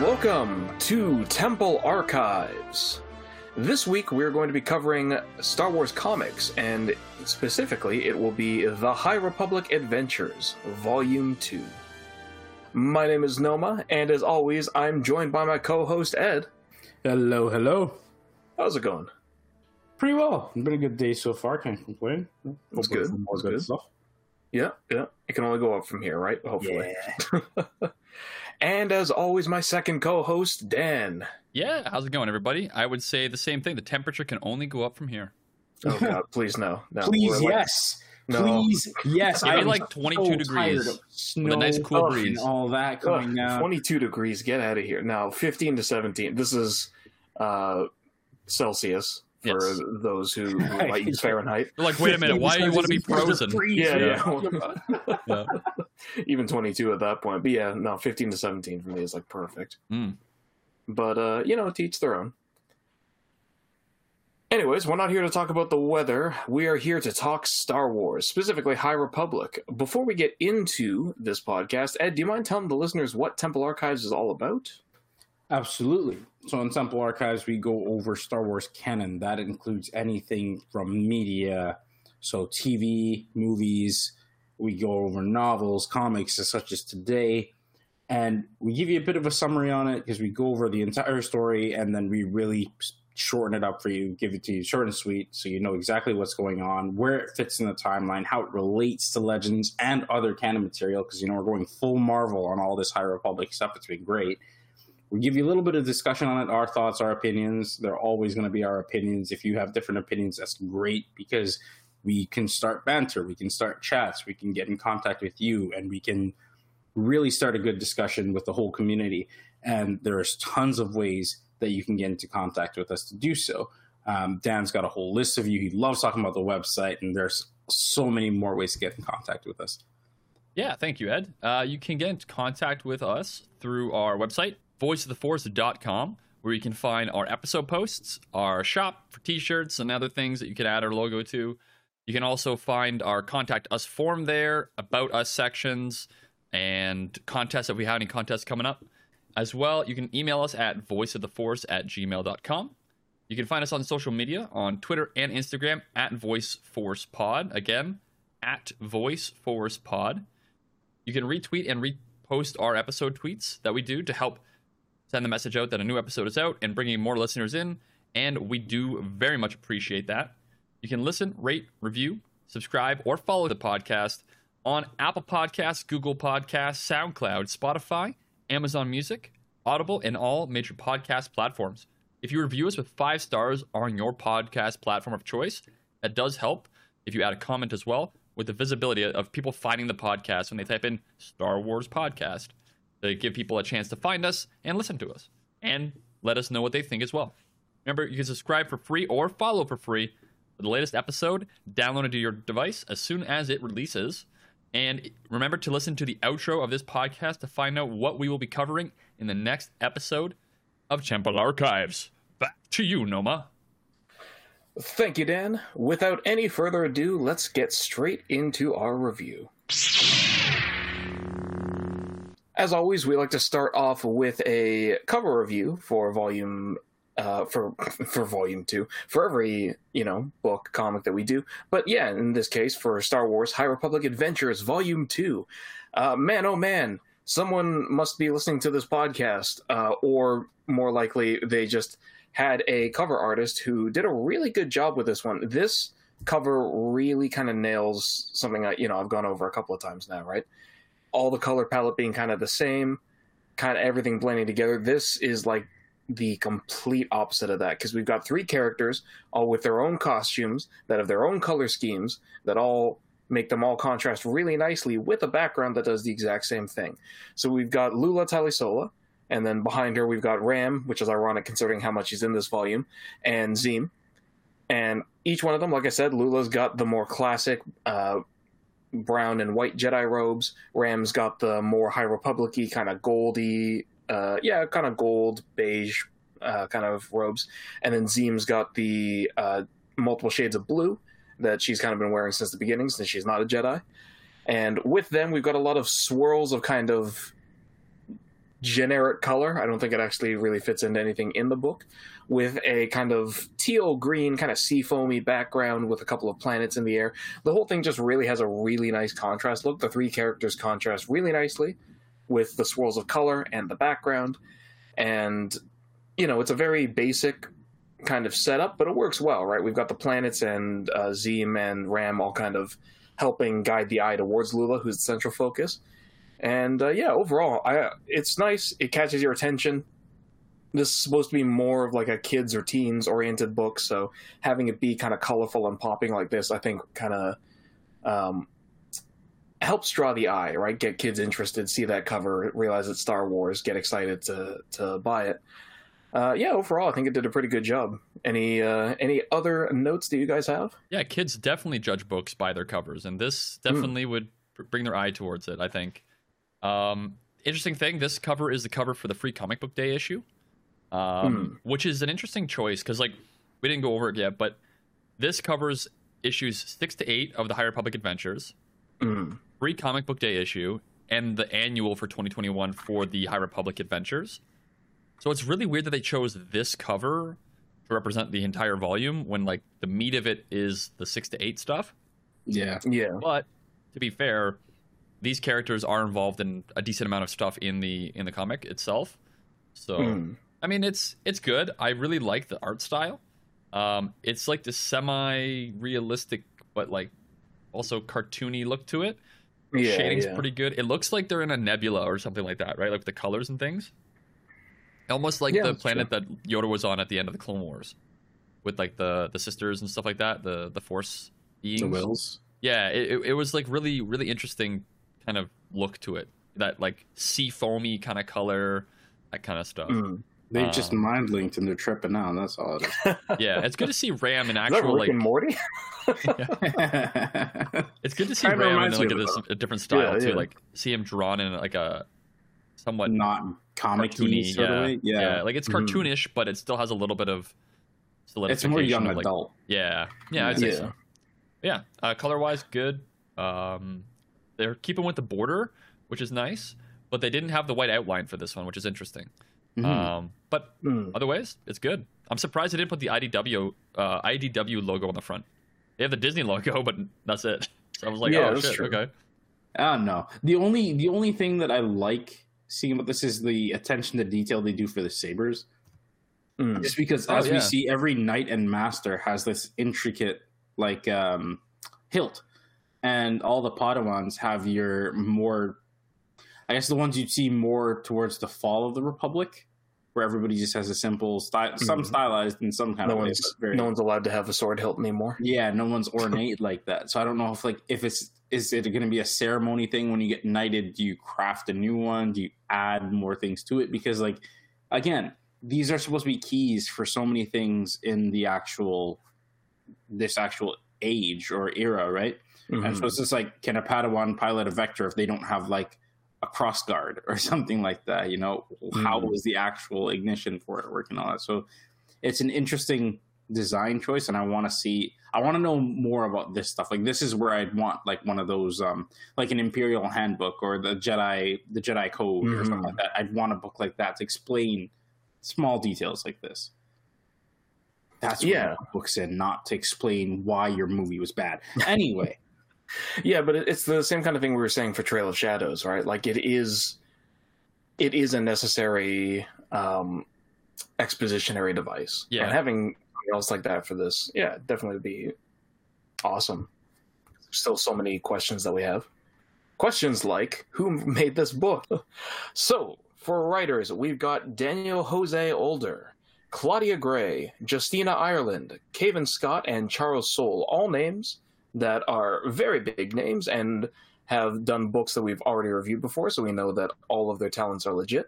welcome to Temple Archives. This week we're going to be covering Star Wars comics, and specifically it will be The High Republic Adventures, Volume 2. My name is Noma, and as always, I'm joined by my co host Ed. Hello, hello. How's it going? Pretty well. It's been a good day so far. Can't complain. Hoping good. for More That's good good. stuff. Yeah, yeah. It can only go up from here, right? Hopefully. Yeah. and as always, my second co host, Dan. Yeah, how's it going, everybody? I would say the same thing. The temperature can only go up from here. Oh, God, please no. no Please, like- yes. No. Please, yes. I'm like 22 so degrees tired Snow with a nice cool and breeze. all that Ugh, coming down. 22 degrees. Get out of here. Now, 15 to 17. This is uh, Celsius for Yes. those who, who might use Fahrenheit. You're like, wait a minute, why do you want to be frozen? Yeah, Yeah, yeah. Yeah. Even 22 at that point. But yeah, no, 15 to 17 for me is like perfect. Mm. But, uh, you know, teach their own. Anyways, we're not here to talk about the weather. We are here to talk Star Wars, specifically High Republic. Before we get into this podcast, Ed, do you mind telling the listeners what Temple Archives is all about? Absolutely. So in Temple Archives, we go over Star Wars canon. That includes anything from media, so TV, movies. We go over novels, comics, such as today, and we give you a bit of a summary on it because we go over the entire story and then we really shorten it up for you, give it to you short and sweet, so you know exactly what's going on, where it fits in the timeline, how it relates to Legends and other canon material. Because you know we're going full Marvel on all this High Republic stuff. It's been great we give you a little bit of discussion on it our thoughts our opinions. They're always going to be our opinions. If you have different opinions that's great because we can start banter we can start chats we can get in contact with you and we can really start a good discussion with the whole community. And there's tons of ways that you can get into contact with us to do so. Um, dan's got a whole list of you. He loves talking about the website and there's so many more ways to get in contact with us. Yeah, thank you, Ed. Uh, you can get in contact with us through our website, voiceoftheforce.com, where you can find our episode posts, our shop for t-shirts and other things that you can add our logo to. You can also find our contact us form there, about us sections, and contests if we have any contests coming up. As well, you can email us at voiceoftheforce at gmail.com. You can find us on social media on Twitter and Instagram at VoiceForcePod. Again, at VoiceForcePod. You can retweet and repost our episode tweets that we do to help send the message out that a new episode is out and bringing more listeners in. And we do very much appreciate that. You can listen, rate, review, subscribe, or follow the podcast on Apple Podcasts, Google Podcasts, SoundCloud, Spotify, Amazon Music, Audible, and all major podcast platforms. If you review us with five stars on your podcast platform of choice, that does help. If you add a comment as well, with the visibility of people finding the podcast when they type in Star Wars Podcast, to give people a chance to find us and listen to us and let us know what they think as well. Remember, you can subscribe for free or follow for free for the latest episode, download it to your device as soon as it releases. And remember to listen to the outro of this podcast to find out what we will be covering in the next episode of Temple Archives. Back to you, Noma. Thank you, Dan. Without any further ado, let's get straight into our review. As always, we like to start off with a cover review for volume uh, for for volume two for every you know book comic that we do. But yeah, in this case for Star Wars High Republic Adventures Volume Two. Uh, man, oh man, someone must be listening to this podcast, uh, or more likely, they just had a cover artist who did a really good job with this one. This cover really kind of nails something that you know I've gone over a couple of times now, right? All the color palette being kind of the same, kind of everything blending together. This is like the complete opposite of that because we've got three characters all with their own costumes that have their own color schemes that all make them all contrast really nicely with a background that does the exact same thing. So we've got Lula Talisola, and then behind her we've got Ram, which is ironic considering how much he's in this volume, and Zim. And each one of them, like I said, Lula's got the more classic uh, brown and white Jedi robes. Ram's got the more High Republic-y, kind of goldy, uh, yeah, kind of gold, beige uh, kind of robes. And then Zim's got the uh, multiple shades of blue that she's kind of been wearing since the beginning, since she's not a Jedi. And with them, we've got a lot of swirls of kind of generic color. I don't think it actually really fits into anything in the book. With a kind of teal green, kind of sea foamy background with a couple of planets in the air. The whole thing just really has a really nice contrast look. The three characters contrast really nicely with the swirls of color and the background. And, you know, it's a very basic kind of setup, but it works well, right? We've got the planets and uh, Zeen and Ram all kind of helping guide the eye towards Lula, who's the central focus. And uh, yeah, overall, I it's nice. It catches your attention. This is supposed to be more of like a kids or teens oriented book, so having it be kind of colorful and popping like this, I think, kind of um, helps draw the eye, right? Get kids interested, see that cover, realize it's Star Wars, get excited to to buy it. Uh, yeah, overall, I think it did a pretty good job. Any uh, any other notes that you guys have? Yeah, kids definitely judge books by their covers, and this definitely mm. would bring their eye towards it. I think. Um, interesting thing, this cover is the cover for the free comic book day issue, um, mm. which is an interesting choice because like we didn't go over it yet, but this covers issues six to eight of the High Republic Adventures, mm. free comic book day issue, and the annual for 2021 for the High Republic Adventures. So it's really weird that they chose this cover to represent the entire volume when like the meat of it is the six to eight stuff. Yeah. Yeah. But to be fair, these characters are involved in a decent amount of stuff in the in the comic itself. So mm. I mean it's it's good. I really like the art style. Um it's like the semi realistic but like also cartoony look to it. Yeah, Shading's yeah. pretty good. It looks like they're in a nebula or something like that, right? Like the colors and things. Almost like yeah, the planet true. that Yoda was on at the end of the Clone Wars, with like the the sisters and stuff like that. The the Force beings. The Whills. Yeah, it, it was like really really interesting kind of look to it. That like sea foamy kind of color, that kind of stuff. Mm. They um, just mind linked and they're tripping out. That's all it is. yeah, it's good to see Ram in actual like Morty. it's good to see Ram in like a, a, different style yeah, too. Yeah. Like see him drawn in like a somewhat not comic cartoony. Yeah. yeah. yeah, like it's mm-hmm. cartoonish, mm-hmm. but it still has a little bit of It's more young like, adult. Yeah, yeah, I'd say so. Yeah, uh, color wise, good. Um, they're keeping with the border, which is nice, but they didn't have the white outline for this one, which is interesting. Mm-hmm. Um, but mm. otherwise, it's good. I'm surprised they didn't put the IDW uh, IDW logo on the front. They have the Disney logo, but that's it. So I was like, yeah, oh shit, true. okay. I don't know. The only the only thing that I like seeing about this is the attention to detail they do for the sabers. Mm. Just because, oh, as yeah. we see, every knight and master has this intricate like um, hilt, and all the Padawans have your more. I guess the ones you'd see more towards the fall of the Republic, where everybody just has a simple style, mm-hmm. some stylized and some kind no of one's, way, very, No one's allowed to have a sword hilt anymore. Yeah, no one's ornate like that. So I don't know if like if it's is it going to be a ceremony thing when you get knighted? Do you craft a new one? Do you add more things to it? Because like again, these are supposed to be keys for so many things in the actual this actual age or era, right? Mm-hmm. And so it's just like, can a Padawan pilot a vector if they don't have like a cross guard or something like that? You know, mm-hmm. how is the actual ignition for it working? All that. So it's an interesting design choice, and I want to see. I want to know more about this stuff. Like this is where I'd want like one of those, um, like an Imperial Handbook or the Jedi, the Jedi Code mm-hmm. or something like that. I'd want a book like that to explain small details like this. That's what yeah. books in, not to explain why your movie was bad. Anyway. Yeah, but it's the same kind of thing we were saying for Trail of Shadows, right? Like it is, it is a necessary um, expositionary device. Yeah, and having else like that for this, yeah, definitely would be awesome. Still, so many questions that we have. Questions like who made this book? so, for writers, we've got Daniel Jose Older, Claudia Gray, Justina Ireland, Cavan Scott, and Charles Soule. All names that are very big names and have done books that we've already reviewed before, so we know that all of their talents are legit.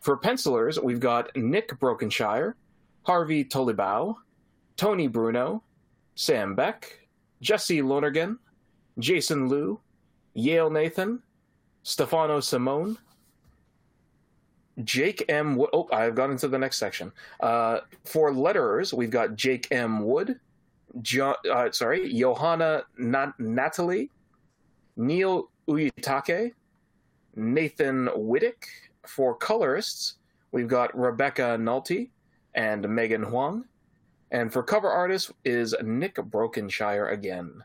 For pencilers, we've got Nick Brokenshire, Harvey Tolibao, Toni Bruno, Sam Beck, Jesse Lonergan, Jason Liu, Yale Nathan, Stefano Simeone, Jake M. Wood. Oh, I've gone into the next section. Uh, for letterers, we've got Jake M. Wood, jo- uh, sorry, Johanna Nat- Nattalie, Neil Uyetake, Nathan Widick, for colorists, we've got Rebecca Nalty and Megan Huang. And for cover artist is Nick Brokenshire again.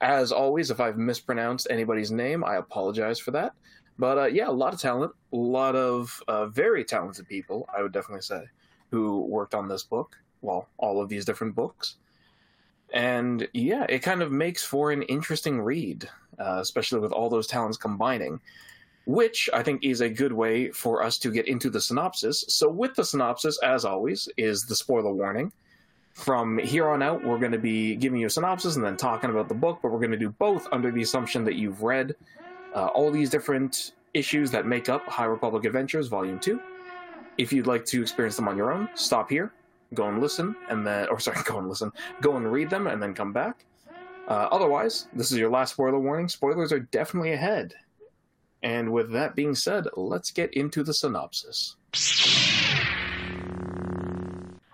As always, if I've mispronounced anybody's name, I apologize for that. But uh, yeah, a lot of talent, a lot of uh, very talented people, I would definitely say, who worked on this book. Well, all of these different books. And yeah, it kind of makes for an interesting read, uh, especially with all those talents combining, which I think is a good way for us to get into the synopsis. So, with the synopsis, as always, is the spoiler warning. From here on out, we're going to be giving you a synopsis and then talking about the book, but we're going to do both under the assumption that you've read uh, all these different issues that make up High Republic Adventures Volume 2. If you'd like to experience them on your own, stop here, go and listen, and then, or sorry, go and listen, go and read them, and then come back. Uh, otherwise, this is your last spoiler warning. Spoilers are definitely ahead. And with that being said, let's get into the synopsis.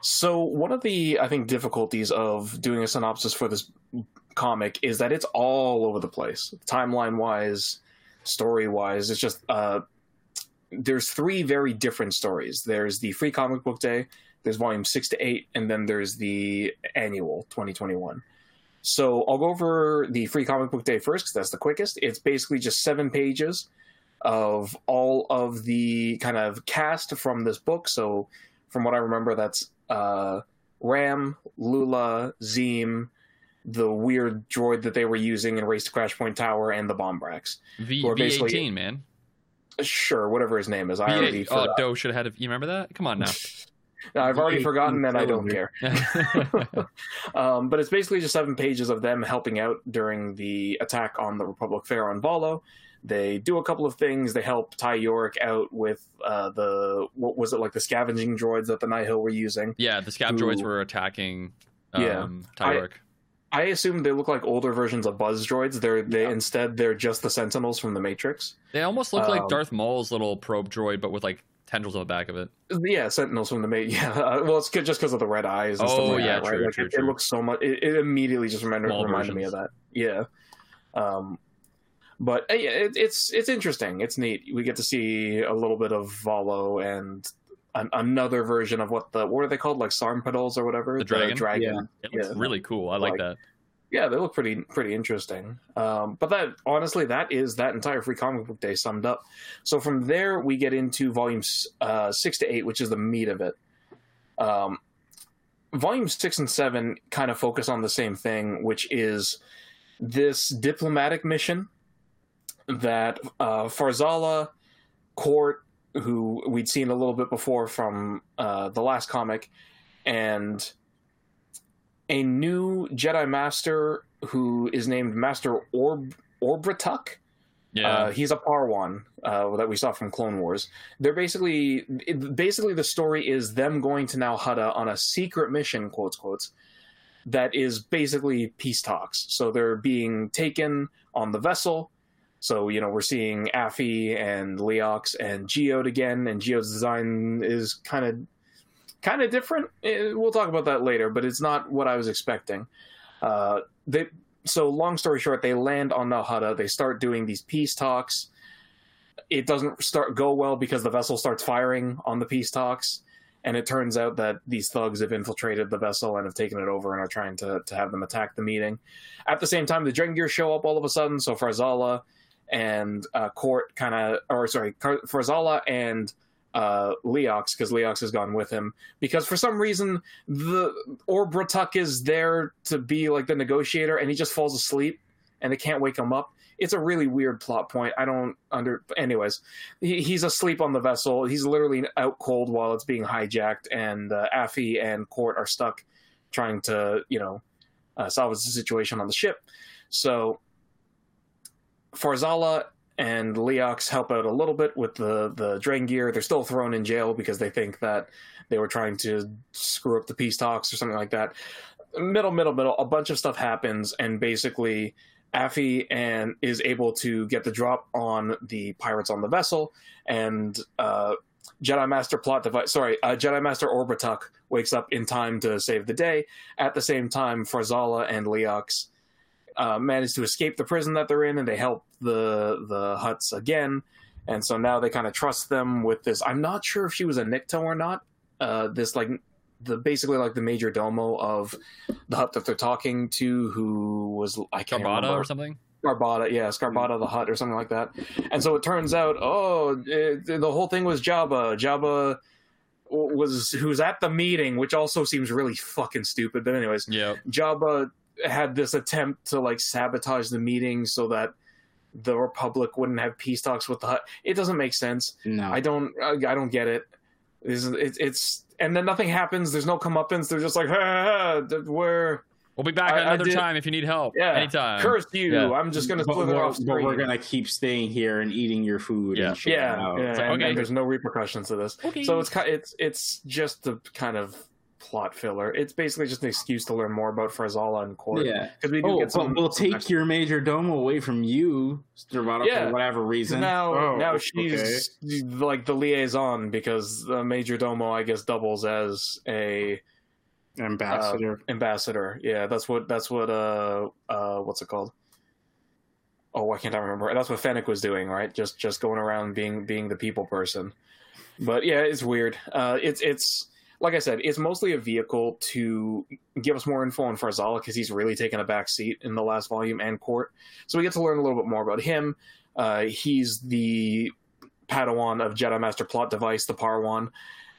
So, one of the, I think, difficulties of doing a synopsis for this comic is that it's all over the place, timeline wise, story wise. It's just, uh, there's three very different stories. There's the free comic book day, there's volume six to eight, and then there's the annual 2021. So I'll go over the free comic book day first because that's the quickest. It's basically just seven pages of all of the kind of cast from this book. So from what I remember, that's uh, Ram, Lula, Zim, the weird droid that they were using in Race to Crash Point Tower, and the Bombrax. V Or basically- V18, man. Sure, whatever his name is. I already V8. Oh. Doe should have had. A, you remember that? Come on now. I've already forgotten, and I don't care. Um, but it's basically just seven pages of them helping out during the attack on the Republic Fair on Valo. They do a couple of things. They help Ty Yorrick out with uh, the what was it like the scavenging droids that the Nihil were using. yeah, the scab droids were attacking. Um, Yeah. Tyrick. I assume they look like older versions of Buzz droids. They're they Yeah. instead they're just the Sentinels from the Matrix. They almost look like Um, Darth Maul's little probe droid, but with like tendrils on the back of it. Yeah, Sentinels from the Matrix. Yeah, uh, well, it's good just because of the red eyes. And Oh, stuff like yeah, that, right? true, Like, true, it, true. it looks so much. It, it immediately just reminded, reminded me of that. Yeah, um, but uh, yeah, it, it's it's interesting. It's neat. We get to see a little bit of Valo and an, another version of what the what are they called, like Sarmpedals or whatever. The dragon? dragon. It looks Yeah. really cool. I like, Like- that. Yeah, they look pretty pretty interesting. Um, but that honestly, that is that entire free comic book day summed up. So from there, we get into volumes uh, six to eight, which is the meat of it. Um, volumes six and seven kind of focus on the same thing, which is this diplomatic mission that uh, Farzala, Qort, who we'd seen a little bit before from uh, the last comic, and a new Jedi Master who is named Master Orb Orbratuk. Yeah. Uh, he's a Parwan uh, that we saw from Clone Wars. They're basically, it, basically, the story is them going to Nal Hutta on a secret mission, quotes quotes, that is basically peace talks. So they're being taken on the vessel. So you know we're seeing Affy and Leox and Geode again, and Geode's design is kind of kind of different. Eh, We'll talk about that later, but it's not what I was expecting. Uh, they so long story short, they land on Nal Hutta. They start doing these peace talks. It doesn't start go well because the vessel starts firing on the peace talks, and it turns out that these thugs have infiltrated the vessel and have taken it over and are trying to to have them attack the meeting. At the same time, the Drengir show up all of a sudden. So Farzala and uh, Qort kind of, or sorry, Farzala and uh, Leox, because Leox has gone with him, because for some reason the Orbratuk is there to be like the negotiator, and he just falls asleep, and they can't wake him up. It's a really weird plot point. I don't under. Anyways, he, he's asleep on the vessel. He's literally out cold while it's being hijacked, and uh, Affy and Qort are stuck trying to, you know, uh, salvage the situation on the ship. So Farzala and Leox help out a little bit with the the gear They're still thrown in jail because they think that they were trying to screw up the peace talks or something like that. Middle, middle, middle. A bunch of stuff happens, and basically, Affy and is able to get the drop on the pirates on the vessel, and uh, Jedi Master plot device. Sorry, uh, Jedi Master Orbituk wakes up in time to save the day. At the same time, Farzala and Leox uh, manage to escape the prison that they're in, and they help the the Hutts again. and so now they kind of trust them with this. I'm not sure if she was a Nikto or not. Uh, this like the basically like the major domo of the hutt that they're talking to, who was I can't Carbata remember or something. Scarbata, yeah, Scarbata the Hutt or something like that. And so it turns out, oh, it, the whole thing was Jabba. Jabba was who's at the meeting, which also seems really fucking stupid. But anyways, Yeah. Jabba had this attempt to like sabotage the meeting so that the Republic wouldn't have peace talks with the Hutt. It doesn't make sense. No, I don't. I, I don't get it. It's, it's, it's and then nothing happens. There's no comeuppance. They're just like, ha, ha, ha, where We'll be back I- I another did- time if you need help. yeah, Anytime. curse you. Yeah. I'm just gonna but, slither we're, off but we're gonna keep staying here and eating your food. Yeah. and shit Yeah, out. yeah, like, and, okay. and there's no repercussions to this. Okay. So it's ki- it's it's just a kind of plot filler. It's basically just an excuse to learn more about Farzala and Qort. Yeah. because we do Oh, get some. but we'll some take your major domo away from you, Stravata, Yeah. for whatever reason. now. Oh, now okay. she's like the liaison because the major domo, I guess, doubles as a ambassador. ambassador. Yeah, that's what that's what uh uh what's it called? Oh, I can't remember? That's what Fennec was doing, right? Just just going around being being the people person. But yeah, it's weird. Uh, it's it's like I said, it's mostly a vehicle to give us more info on Farzala because he's really taken a back seat in the last volume and Qort. So we get to learn a little bit more about him. Uh, he's the Padawan of Jedi Master Plot Device, the Parwan,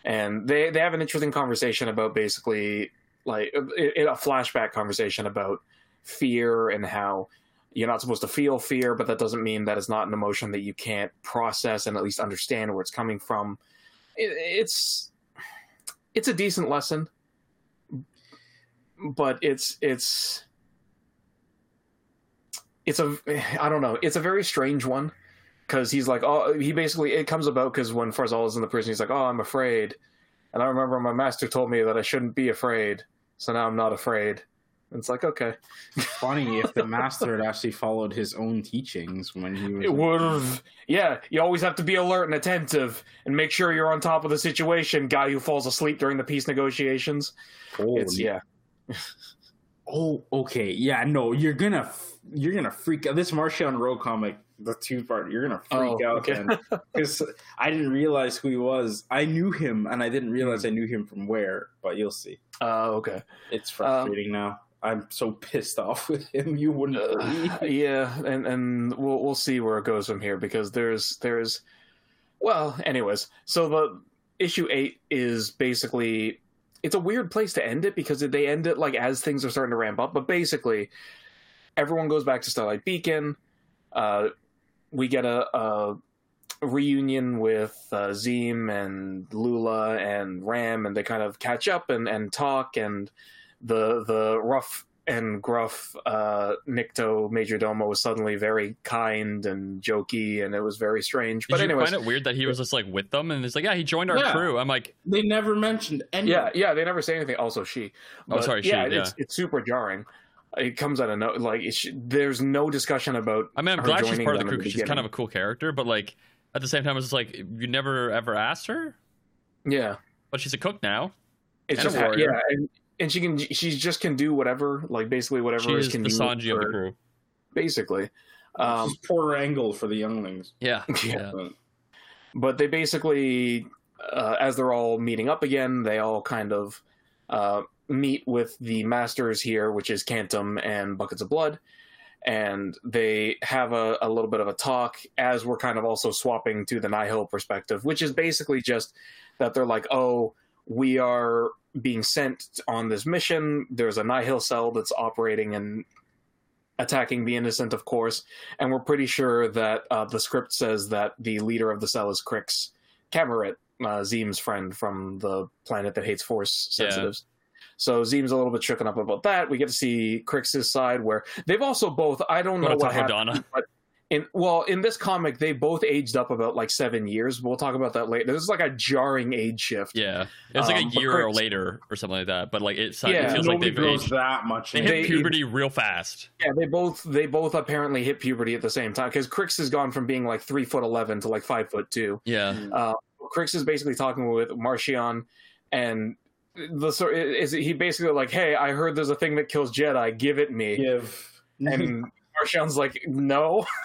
and they they have an interesting conversation about basically like it- a flashback conversation about fear and how you're not supposed to feel fear, but that doesn't mean that it's not an emotion that you can't process and at least understand where it's coming from. It, it's it's a decent lesson, but it's it's it's a I don't know. It's a very strange one because he's like, oh, he basically it comes about because when Farzal is in the prison, he's like, oh, I'm afraid, and I remember my master told me that I shouldn't be afraid, so now I'm not afraid. It's like, okay, Funny if the master had actually followed his own teachings when he was. it would have. Yeah, you always have to be alert and attentive and make sure you're on top of the situation. Guy who falls asleep during the peace negotiations. Holy- It's yeah, Oh, okay. Yeah, no, you're gonna you're gonna freak out. This Marchion Ro comic, the two part, you're gonna freak Oh, out okay. because I didn't realize who he was. I knew him, and I didn't realize I knew him from where. But you'll see. uh, okay. It's frustrating now. I'm so pissed off with him. You wouldn't Uh, believe. yeah, and and we'll we'll see where it goes from here because there's there's well, anyways, so the issue eight is basically it's a weird place to end it because they end it like as things are starting to ramp up, but basically everyone goes back to Starlight Beacon. Uh, we get a, a reunion with uh, Zeen and Lula and Ram, and they kind of catch up and, and talk. And the the rough and gruff uh, Nikto Major Domo was suddenly very kind and jokey, and it was very strange. Did But you find it weird that he was just like with them and it's like, yeah, he joined our Yeah. crew. I'm like, They never mentioned any. yeah, yeah, they never say anything. Also, she. Oh, sorry, she, Yeah, yeah. it's it's super jarring. It comes out of no like it's, there's no discussion about. I mean, I'm glad she's part of the crew in because she's kind of a cool character, but like at the same time, it's just like you never ever asked her, Yeah, but she's a cook now. it's a just warrior. yeah, and, and she can she just can do whatever like basically whatever She is is the convenient Sanji of the for- crew. basically. Um, She's Porter Engle for the younglings. Yeah, Yeah. yeah. but they basically uh, as they're all meeting up again they all kind of uh, meet with the masters here which is Kantam and buckets of blood and they have a, a little bit of a talk as we're kind of also swapping to the nihil perspective which is basically just that they're like oh we are being sent on this mission there's a nihil cell that's operating and attacking the innocent of course and we're pretty sure that uh, the script says that the leader of the cell is Krix Cameron, uh, Zeen's friend from the planet that hates force Yeah. sensitives. So Zeen's a little bit shooken up about that. We get to see Krix's side where they've also both I don't know what happened, but in well in this comic they both aged up about like seven years. We'll talk about that later. There's like a jarring age shift. Yeah, it's like Um, a but year or later or something like that. But like it, Yeah, it feels like they've grows aged. that much. They in hit They- puberty real fast. Yeah, they both they both apparently hit puberty at the same time because Krix has gone from being like three foot eleven to like five foot two. Yeah, uh, Krix is basically talking with Marchion, and the sort is he basically like, "Hey, I heard there's a thing that kills Jedi. Give it me." give. And Marchion's like, "No."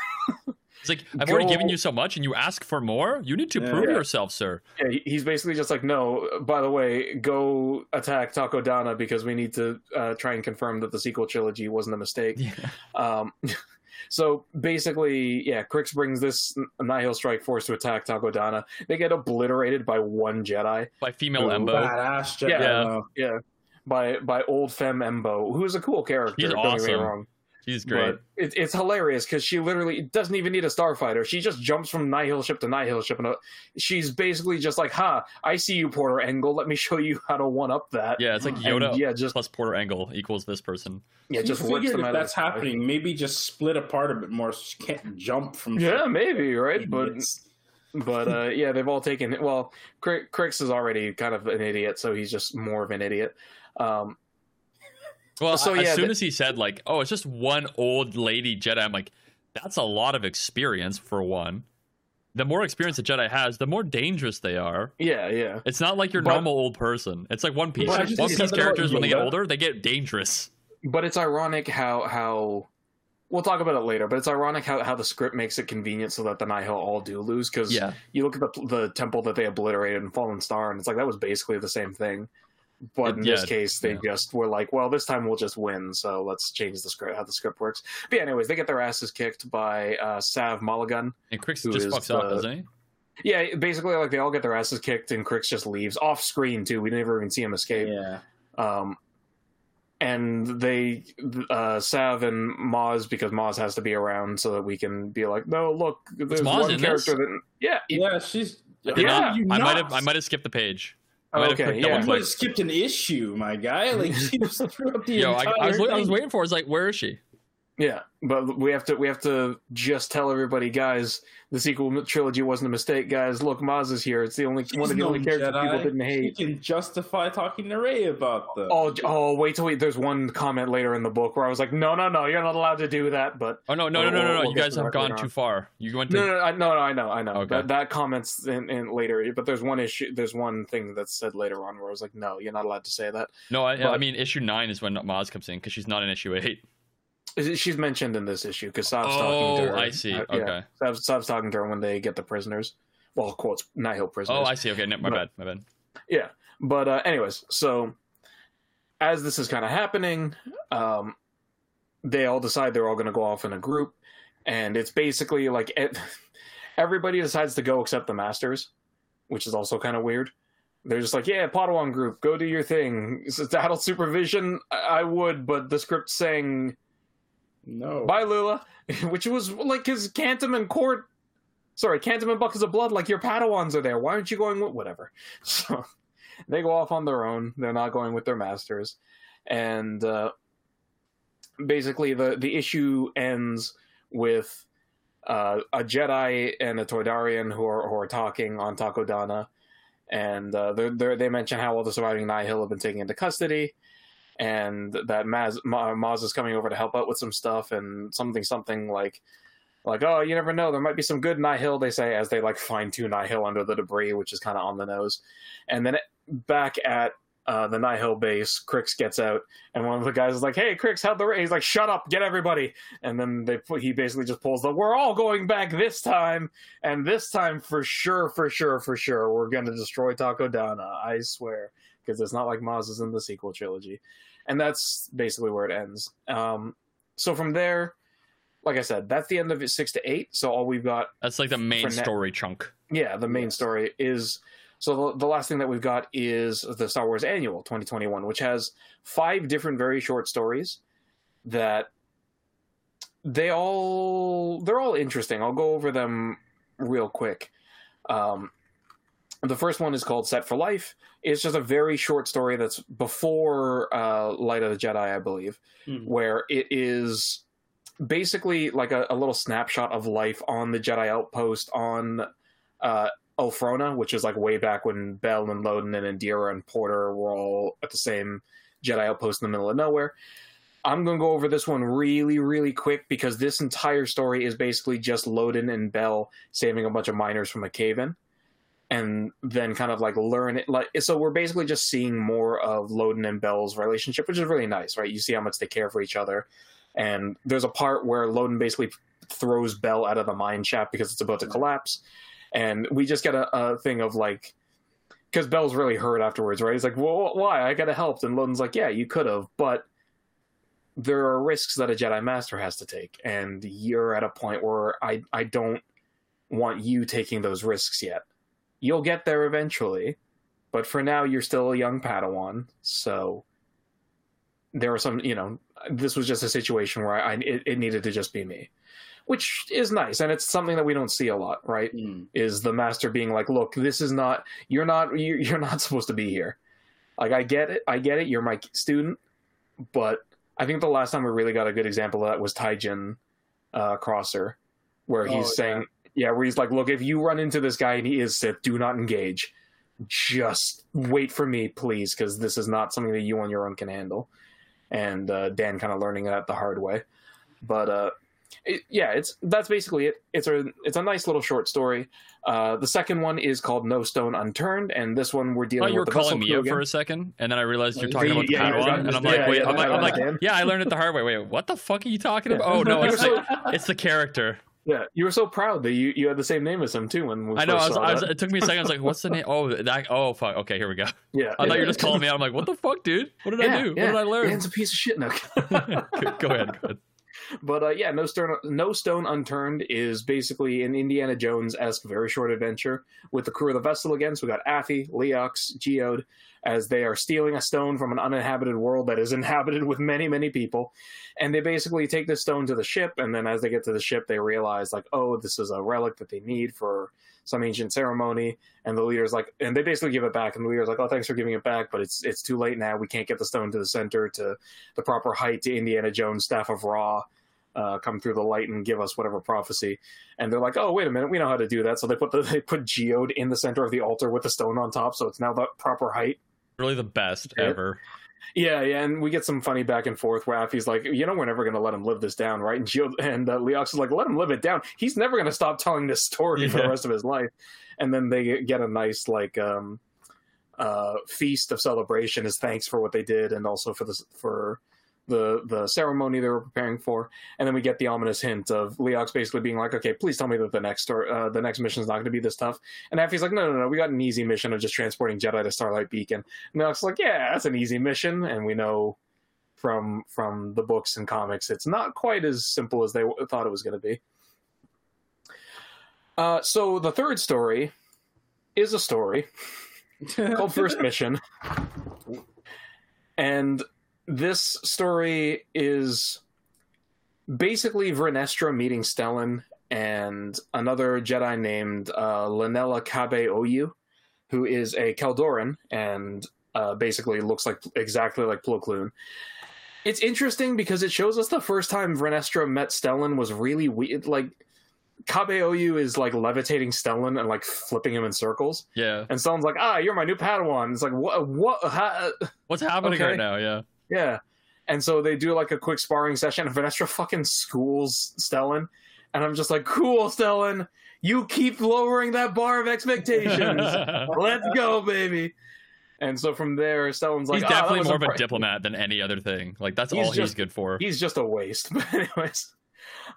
It's like I've already given you so much, and you ask for more. You need to Yeah. prove Yeah. yourself, sir. Yeah, he's basically just like, no. By the way, go attack Takodana because we need to uh, try and confirm that the sequel trilogy wasn't a mistake. Yeah. Um, so basically, yeah, Krix brings this Nihil Strike Force to attack Takodana. They get obliterated by one Jedi. By female Ooh, Embo. Badass Jedi. Yeah. though. Yeah, by by old Femme Embo, who's a cool character. She's don't get me awesome. Wrong. She's great. But it, it's hilarious because she literally doesn't even need a starfighter. She just jumps from Nihil ship to Nihil ship, and uh, she's basically just like, "Ha! I see you, Porter Engle. Let me show you how to one up that." Yeah, it's like And Yoda yeah, just plus Porter Engle equals this person. yeah, just rips figured them if that's of the happening, maybe just split apart a bit more so she can't jump from. Yeah, maybe right, but Idiots. but uh, yeah, they've all taken. Well, Cri- Krix is already kind of an idiot, so he's just more of an idiot. Um, Well, So, as yeah, soon the- as he said like, "Oh, it's just one old lady Jedi," I'm like, "That's a lot of experience for one." The more experience a Jedi has, the more dangerous they are. yeah, yeah. It's not like your But- normal old person. It's like One Piece. One Piece said that about characters, when they get older, they get dangerous. but it's ironic how how we'll talk about it later. But it's ironic how, how the script makes it convenient so that the Nihil all do lose because Yeah, you look at the the temple that they obliterated in Fallen Star, and it's like that was basically the same thing. But It- in this case, they yeah. just were like, "Well, this time we'll just win, so let's change the script how the script works." But yeah, anyways, they get their asses kicked by uh, Sav Mulligan. and Krix Who just is fucks up, the- doesn't he? Yeah, basically, like they all get their asses kicked, and Krix just leaves off screen too. We never even see him escape. yeah. Um, and they, uh, Sav and Maz, because Maz has to be around so that we can be like, no, look, there's Maz one character this? that, yeah, Yeah, she's. I Yeah, not- you I might have. I might have skipped the page. I okay, clicked yeah. double You click. have skipped an issue, my guy. Like she just threw up the Yo, entire I was. I was waiting for. it. I was like, "Where is she?" Yeah, but we have to we have to just tell everybody, guys. The sequel trilogy wasn't a mistake, guys. Look, Maz is here. It's the only She's one of the no only characters Jedi. people didn't You hate. can justify talking to Rey about them. Oh, oh, wait till we, there's one comment later in the book where I was like, no, no, no, you're not allowed to do that. But Oh no, no, no, We'll- no, no, no! we'll You guys have gone too far. You went to. no, no, I, no, no, I know, I know. Okay. That that comments in, in later, but there's one issue, there's one thing that's said later on where I was like, no, you're not allowed to say that. No, I, I mean issue nine is when Maz comes in because she's not in issue eight. She's mentioned in this issue because Sav's Oh, talking to her. I see. Uh, Okay. Sav's talking to her when they get the prisoners. Well, quotes Nihil prisoners. Oh, I see. Okay, no, my But- bad, my bad. Yeah, but uh, anyways, so as this is kind of happening, um, they all decide they're all going to go off in a group, and it's basically like it, everybody decides to go except the masters, which is also kind of weird. They're just like, yeah, Padawan group, go do your thing. Is it adult supervision? I, I would, but the script's saying no. bye, Lula, which was like his Kantam and Court. Sorry, Kantam and Buckets of Blood, like your Padawans are there. Why aren't you going with whatever? So they go off on their own. They're not going with their masters, and uh, basically the the issue ends with uh, a Jedi and a Toydarian who are who are talking on Takodana, and uh, they're, they're, they mention how all the surviving Nihil have been taken into custody, and that Maz, Ma, Maz is coming over to help out with some stuff, and something something like like oh you never know there might be some good Nihil they say as they like fine tune Nihil under the debris, which is kind of on the nose, and then back at uh, the Nihil base, Krix gets out, and one of the guys is like, "Hey, Krix, how'd the raid?" He's like, "Shut up, get everybody!" And then they put, he basically just pulls the, "We're all going back this time, and this time for sure, for sure, for sure, we're gonna destroy Takodana. I swear." Because it's not like Maz is in the sequel trilogy, and that's basically where it ends. Um, so from there, like I said, that's the end of it, six to eight. So all we've got That's like the main For ne- story chunk. yeah, the main story is so the, the last thing that we've got is the Star Wars Annual 2021, which has five different very short stories that they all they're all interesting. I'll go over them real quick. Um, the first one is called Set for Life. It's just a very short story that's before uh, Light of the Jedi, I believe, Mhm. where it is basically like a, a little snapshot of life on the Jedi outpost on uh, Elphrona, which is like way back when Bell and Loden and Indeera and Porter were all at the same Jedi outpost in the middle of nowhere. I'm going to go over this one really, really quick because this entire story is basically just Loden and Bell saving a bunch of miners from a cave in. And then kind of like learn it. Like so, we're basically just seeing more of Loden and Bell's relationship, which is really nice, right? You see how much they care for each other, and there's a part where Loden basically throws Bell out of the mine shaft because it's about to mm-hmm. collapse, and we just get a, a thing of like. Because Bell's really hurt afterwards, right? He's like, "Well, why? I could have helped." And Loden's like, "Yeah, you could have, but there are risks that a Jedi Master has to take, and you're at a point where I I don't want you taking those risks yet. You'll get there eventually, but for now you're still a young Padawan, so there are some, you know, this was just a situation where I it, it needed to just be me, which is nice, and it's something that we don't see a lot, right? Mm. Is the master being like, look, this is not you're not you're you're not supposed to be here. Like I get it, I get it. You're my student, but I think the last time we really got a good example of that was Taijin uh, Crosser, where he's Oh, saying, yeah, where he's like, look, if you run into this guy and he is Sith, do not engage. Just wait for me, please, because this is not something that you on your own can handle. And uh, Dan kind of learning that the hard way, but uh, it, yeah, it's that's basically it. It's a it's a nice little short story. Uh, the second one is called No Stone Unturned, and this one we're Oh, dealing you were with calling me out for a second, and then I realized you're talking about the yeah, Padawan, and I'm like, yeah, wait, I'm like, I'm like, yeah, I learned it the hard way. Wait, what the fuck are you talking about? Oh no, it's the, it's the character. Yeah, you were so proud that you, you had the same name as him too when we I know. I was, I was, it took me a second. I was like, what's the name? Oh, that. Oh, fuck. Okay, here we go. Yeah, I thought you were just calling me out. I'm like, what the fuck, dude? What did yeah, I do? yeah. What did I learn? Dan's a piece of shit go go ahead. Go ahead. But uh, yeah, no stone, no stone unturned is basically an Indiana Jones esque very short adventure with the crew of the vessel again. So we got Affy, Leox, Geode, as they are stealing a stone from an uninhabited world that is inhabited with many, many people, and they basically take this stone to the ship. And then as they get to the ship, they realize like, oh, this is a relic that they need for some ancient ceremony. And the leader's like, and they basically give it back. And the leader's like, oh, thanks for giving it back, but it's it's too late now. We can't get the stone to the center to the proper height to Indiana Jones staff of Ra uh, come through the light and give us whatever prophecy. And they're like, oh, wait a minute, we know how to do that. So they put the, they put Geode in the center of the altar with the stone on top, so it's now the proper height. Really the best Yeah. ever. Yeah, yeah, and we get some funny back and forth where Affy's like, you know, we're never going to let him live this down, right? And Geode and uh, Leox is like, let him live it down. He's never going to stop telling this story for the rest of his life. And then they get a nice like um, uh, feast of celebration as thanks for what they did, and also for the for the the ceremony they were preparing for. And then we get the ominous hint of Leox basically being like, "Okay, please tell me that the next or uh, the next mission is not going to be this tough." And Affy's like, "No, no, no, we got an easy mission of just transporting Jedi to Starlight Beacon." And Leox is like, "Yeah, that's an easy mission," and we know from from the books and comics it's not quite as simple as they w- thought it was going to be. Uh, so the third story is a story called First Mission. And this story is basically Vernestra meeting Stellan and another Jedi named uh, Lanella Kabe Oyu, who is a Caldoran and uh, basically looks like exactly like Plo Koon. It's interesting because it shows us the first time Vernestra met Stellan was really weird. Like Kabe Oyu is like levitating Stellan and like flipping him in circles, Yeah. and Stellan's like, "Ah, you're my new Padawan." It's like, "What? What? How? What's happening Okay. right now? Yeah. Yeah. And so they do like a quick sparring session, and Vanessa fucking schools Stellan. And I'm just like, cool, Stellan. You keep lowering that bar of expectations. Let's go, baby. And so from there, Stellan's like, he's "Ah, definitely was more of a diplomat than any other thing. Like that's He's all he's just- good for. He's just a waste. But anyways,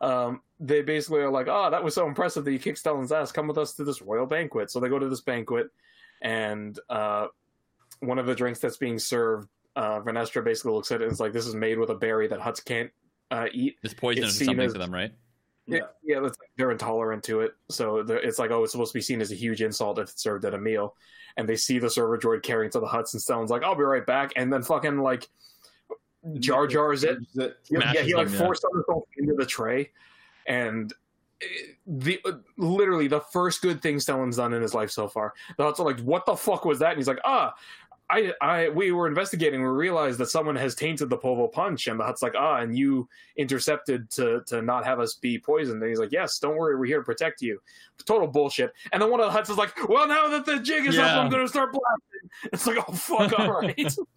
um, they basically are like, oh, that was so impressive that you kicked Stellan's ass. Come with us to this royal banquet. So they go to this banquet, and uh, one of the drinks that's being served, uh, Vernestra basically looks at it and is like, this is made with a berry that Hutts can't uh, eat. It's poisonous it's or seen something as- to them, right? Yeah, yeah, that's, they're intolerant to it. So it's like, oh, it's supposed to be seen as a huge insult if it's served at a meal. And they see the server droid carrying to the hutts, and Stellan's like, I'll be right back. And then fucking like Jar Jar's it. Yeah, yeah, he like them, yeah. forced himself into the tray, and eh, the uh, literally the first good thing Stellan's done in his life so far. The Hutts are like, "What the fuck was that?" And he's like, "Ah." I, I, we were investigating. We realized that someone has tainted the Povo punch, and the Hutt's like, ah, and you intercepted to to not have us be poisoned. And he's like, yes, don't worry, we're here to protect you. Total bullshit. And then one of the Hutts is like, well, now that the jig is Yeah. up, I'm gonna start blasting. It's like, oh fuck, all right.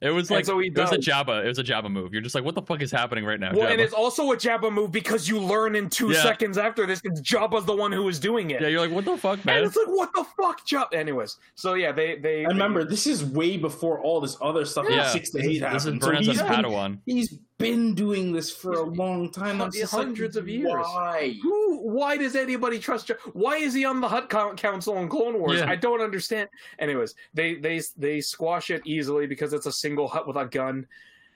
It was like so he it was a. Jabba. It was a Jabba move. You're just like, what the fuck is happening right now? Well, Jabba? and it's also a Jabba move because you learn in two Yeah. seconds after this that Jabba's the one who was doing it. yeah, you're like, what the fuck, man? and it's like, what the fuck, Jabba? Anyways, so yeah, they they And remember, this is way before all this other stuff Yeah. six to eight is- this is happened. So Bernard's he's been- Padawan. He's been doing this for a long time. I'm just like, Hundreds of years. Why? Who? Why does anybody trust? Jar- Why is he on the Hutt Council in Clone Wars? Yeah. I don't understand. Anyways, they they they squash it easily because it's a single hutt with a gun,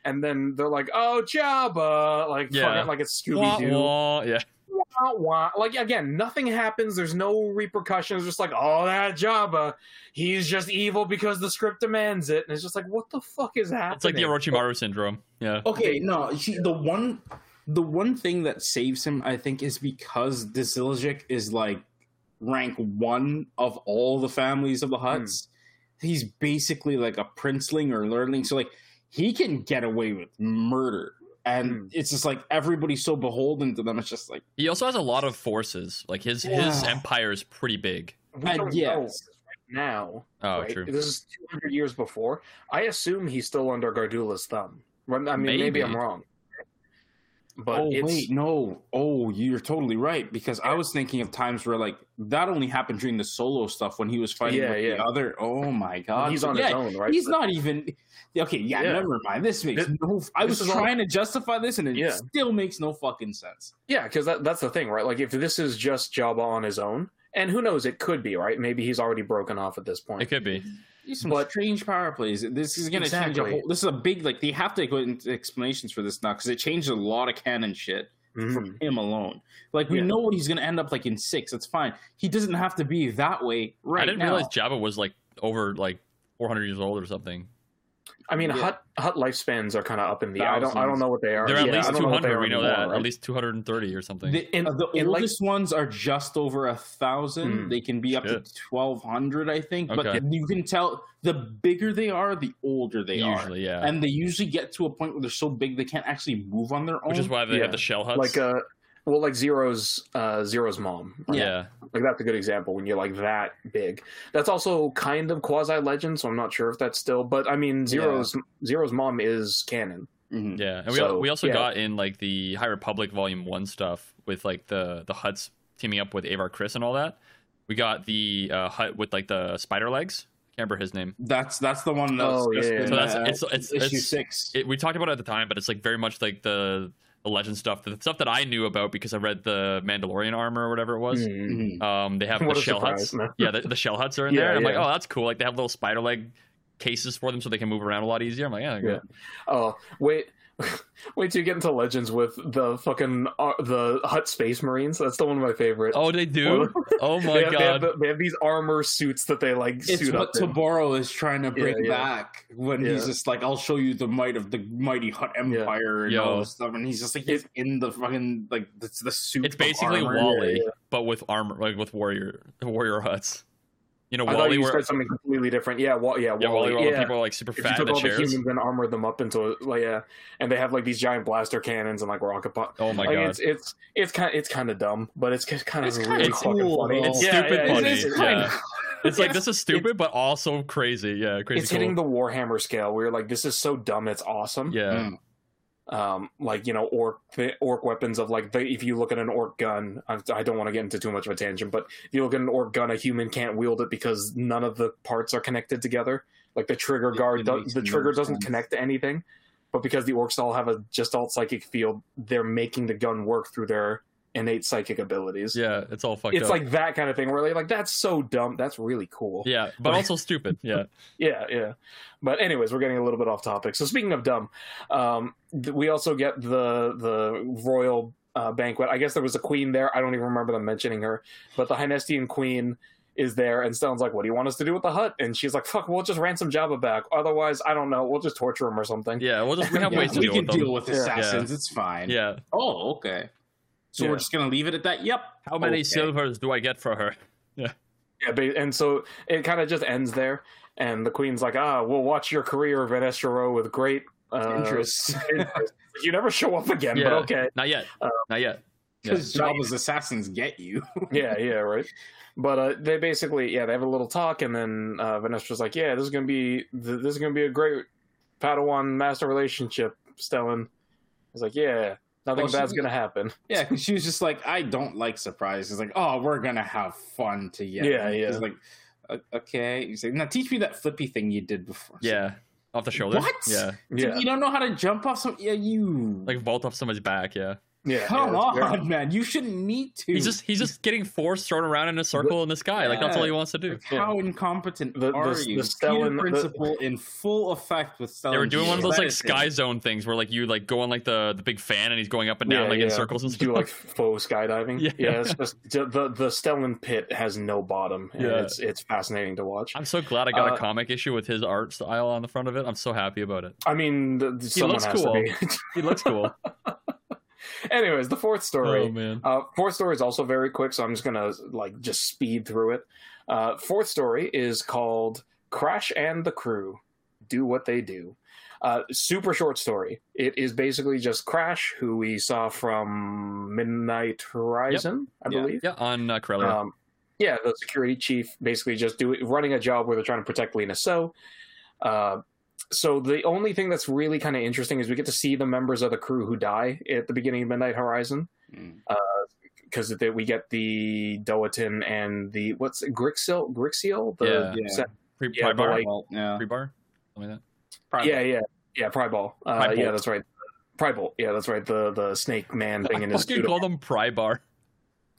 and then they're like, "Oh, Jabba!" Like, Yeah. fucking like it's Scooby Doo. Yeah. Wah, wah. Like again, nothing happens. There's no repercussions. Just like, oh, that Jabba, he's just evil because the script demands it. And it's just like, what the fuck is happening? It's like the Orochimaru syndrome. Yeah. Okay, no. See, the one, the one thing that saves him, I think, is because Disiljik is like rank one of all the families of the hmm. Hutts. He's basically like a princeling or lordling, so like he can get away with murder. And Hmm. it's just like everybody's so beholden to them. It's just like, He also has a lot of forces. Like his his empire is pretty big. We don't yes. know right now. Oh, right? true. This is 200 years before. I assume he's still under Gardulla's thumb. I mean, maybe, Maybe. I'm wrong. But oh it's, wait, no, oh you're totally right because I was thinking of times where like that only happened during the solo stuff when he was fighting Yeah, with the other. Oh my god, he's So, on yeah, his own, right? He's But- not even okay. Yeah, Yeah. never mind. This makes This- no. I was is all- trying to justify this, and it Yeah. still makes no fucking sense. Yeah, because that, that's the thing, right? Like, if this is just Jabba on his own, and who knows, it could be, right? Maybe he's already broken off at this point. It could be. These some But- strange power plays. This is going to change a whole. This is a big like. They have to go into explanations for this now because it changed a lot of canon shit Mhm. from him alone. Like we Yeah. know what he's going to end up like in six. It's fine. He doesn't have to be that way right I didn't now. realize Jabba was like over like 400 years old or something. I mean, Yeah. hutt hutt lifespans are kind of up in the. I don't. I don't know what they are. They're at Yeah, least don't know what they 200. We know that. right? At least 230 or something. The, In- uh, the in, like- oldest ones are just over a thousand. Mm. They can be up Shit. to twelve hundred, I think. But you can tell the bigger they are, the older they are, Usually, yeah. and they usually get to a point where they're so big they can't actually move on their own. Which is why they Yeah. have the shell hutts. like uh, well, like Ziro's uh Ziro's mom. right? yeah. Like that's a good example when you're like that big. That's also kind of quasi legend, so I'm not sure if that's still. But I mean, Ziro's Ziro's mom is canon. Mhm. Yeah, and we, So, al- we also yeah. got in like the High Republic Volume One stuff with like the the Hutts teaming up with Avar Kriss and all that. We got the uh, Hutt with like the spider legs. Can't remember his name. That's that's the one. That's Oh, just yeah, in, So that's uh, it's it's, issue it's six. it, we talked about it at the time, but it's like very much like the the legend stuff, the stuff that I knew about because I read the Mandalorian armor or whatever it was. Mhm. Mhm. Um, they have What the shell surprise, hutts. man. Yeah, the, the shell hutts are in Yeah, there. And I'm like, oh, that's cool. Like they have little spider leg cases for them so they can move around a lot easier. I'm like, yeah, Yeah. good. Oh wait, wait till you get into legends with the fucking uh, the Hutt Space Marines. That's the one of my favorite. Oh, they do. Oh my they, have, they, have god. the- they have these armor suits that they like It's suit what up. in. Taboro is trying to bring yeah. back when Yeah. he's just like, "I'll show you the might of the mighty Hutt Empire and Yo. all this stuff," and he's just like, he's in the fucking like the, the suit. It's basically armor. Wally, yeah. but with armor, like with warrior warrior hutts. You know, I thought Wally, you where said something completely different. Yeah, well, yeah, yeah, Wally, Wally. all the yeah. people are like super if you fat in took the all the humans and armored them up into like yeah, and they have like these giant blaster cannons and like rocket pop. Oh my like, god, It's it's it's kind it's kind of dumb, but it's kind of It's really kinda fucking cool, funny. it's Yeah, stupid yeah, funny. It's, it's yeah. kinda- It's like this is stupid, but also crazy. Yeah, crazy. it's cool. hitting the Warhammer scale. where you're like, this is so dumb, it's awesome. yeah. Mm. Um, like you know orc the orc weapons of like the, if you look at an orc gun I, I don't want to get into too much of a tangent but if you look at an orc gun a human can't wield it because none of the parts are connected together like the trigger It- guard the trigger doesn't sense. connect to anything but because the orcs all have a just all psychic field they're making the gun work through their innate psychic abilities Yeah, it's all fucked it's up. like that kind of thing where they're like that's so dumb that's really cool yeah, but also stupid. Yeah, yeah, yeah. But anyways, we're getting a little bit off topic. So speaking of dumb, um, th- we also get the the royal uh, banquet. I guess there was a queen there. I don't even remember them mentioning her, but the Hynestian queen is there, and Stellan's like, "What do you want us to do with the hutt?" And she's like, "Fuck, we'll just ransom Jabba back. Otherwise, I don't know. We'll just torture him or something." yeah. We'll just we have Yeah, ways to we deal can with deal with Yeah. assassins. It's fine. Yeah. Oh, okay. So Yeah. we're just gonna leave it at that. Yep. How many Okay. silvers do I get for her? Yeah, ba- and so it kind of just ends there. And the queen's like, "Ah, we'll watch your career, Vernestra Rwoh, with great uh, Interest. interest. You never show up again, Yeah. but okay." Not yet. Uh, Not yet. Because Jabba's assassins get you. yeah, yeah, right. But uh, they basically, yeah, they have a little talk, and then uh, Vernestra's like, "Yeah, this is gonna be this is gonna be a great Padawan master relationship." Stellan is like, "Yeah, nothing Well, she- bad's gonna happen." yeah, because she was just like, I don't like surprises. Like, oh, we're gonna have fun together. Yeah, yeah. He's like, okay. He's like, now teach me that flippy thing you did before. It's like, Yeah. off the shoulder. What? Yeah, Yeah, You don't know how to jump off some. Yeah, you. like vault off somebody's back. Yeah, yeah. Come yeah, on, that's man. You shouldn't need to. he's just he's just getting force thrown around in a circle in the sky. Like that's all he wants to do. Like, how incompetent The- the- are the you? Stellan- Peter the- principle in full effect with Stellan. They were doing one of those like sky zone things where like you like go on like the the big fan and he's going up and down Yeah, like in circles and do stuff. like faux skydiving. Yeah. Yeah, it's just the the the Stellan pit has no bottom. and Yeah. it's it's fascinating to watch. I'm so glad I got a Uh, comic issue with his art style on the front of it. I'm so happy about it. I mean, the, the- someone looks has cool. to be. He looks cool. Anyways, the fourth story. oh man. Uh, fourth story is also very quick, so I'm just gonna like just speed through it. Uh, fourth story is called "Crash and the Crew Do What They Do." Uh, super short story. It is basically just Crash, who we saw from Midnight Horizon, I Yeah. believe. Yeah, on uh, Corellia. Um, yeah, the security chief basically just do running a job where they're trying to protect Lina Soh. Uh, so the only thing that's really kind of interesting is we get to see the members of the crew who die at the beginning of Midnight Horizon Mm. because we get the Doatin and the what's it, Grixil Grixiel the Yeah. Yeah. set- Pre yeah, pry but bar. like- Well, yeah. Pre bar. Like Probably. yeah yeah yeah Pryball uh, Prybolt. yeah that's right Prybolt yeah that's right the the snake man that. thing in I his fucking suit. call them pry bar.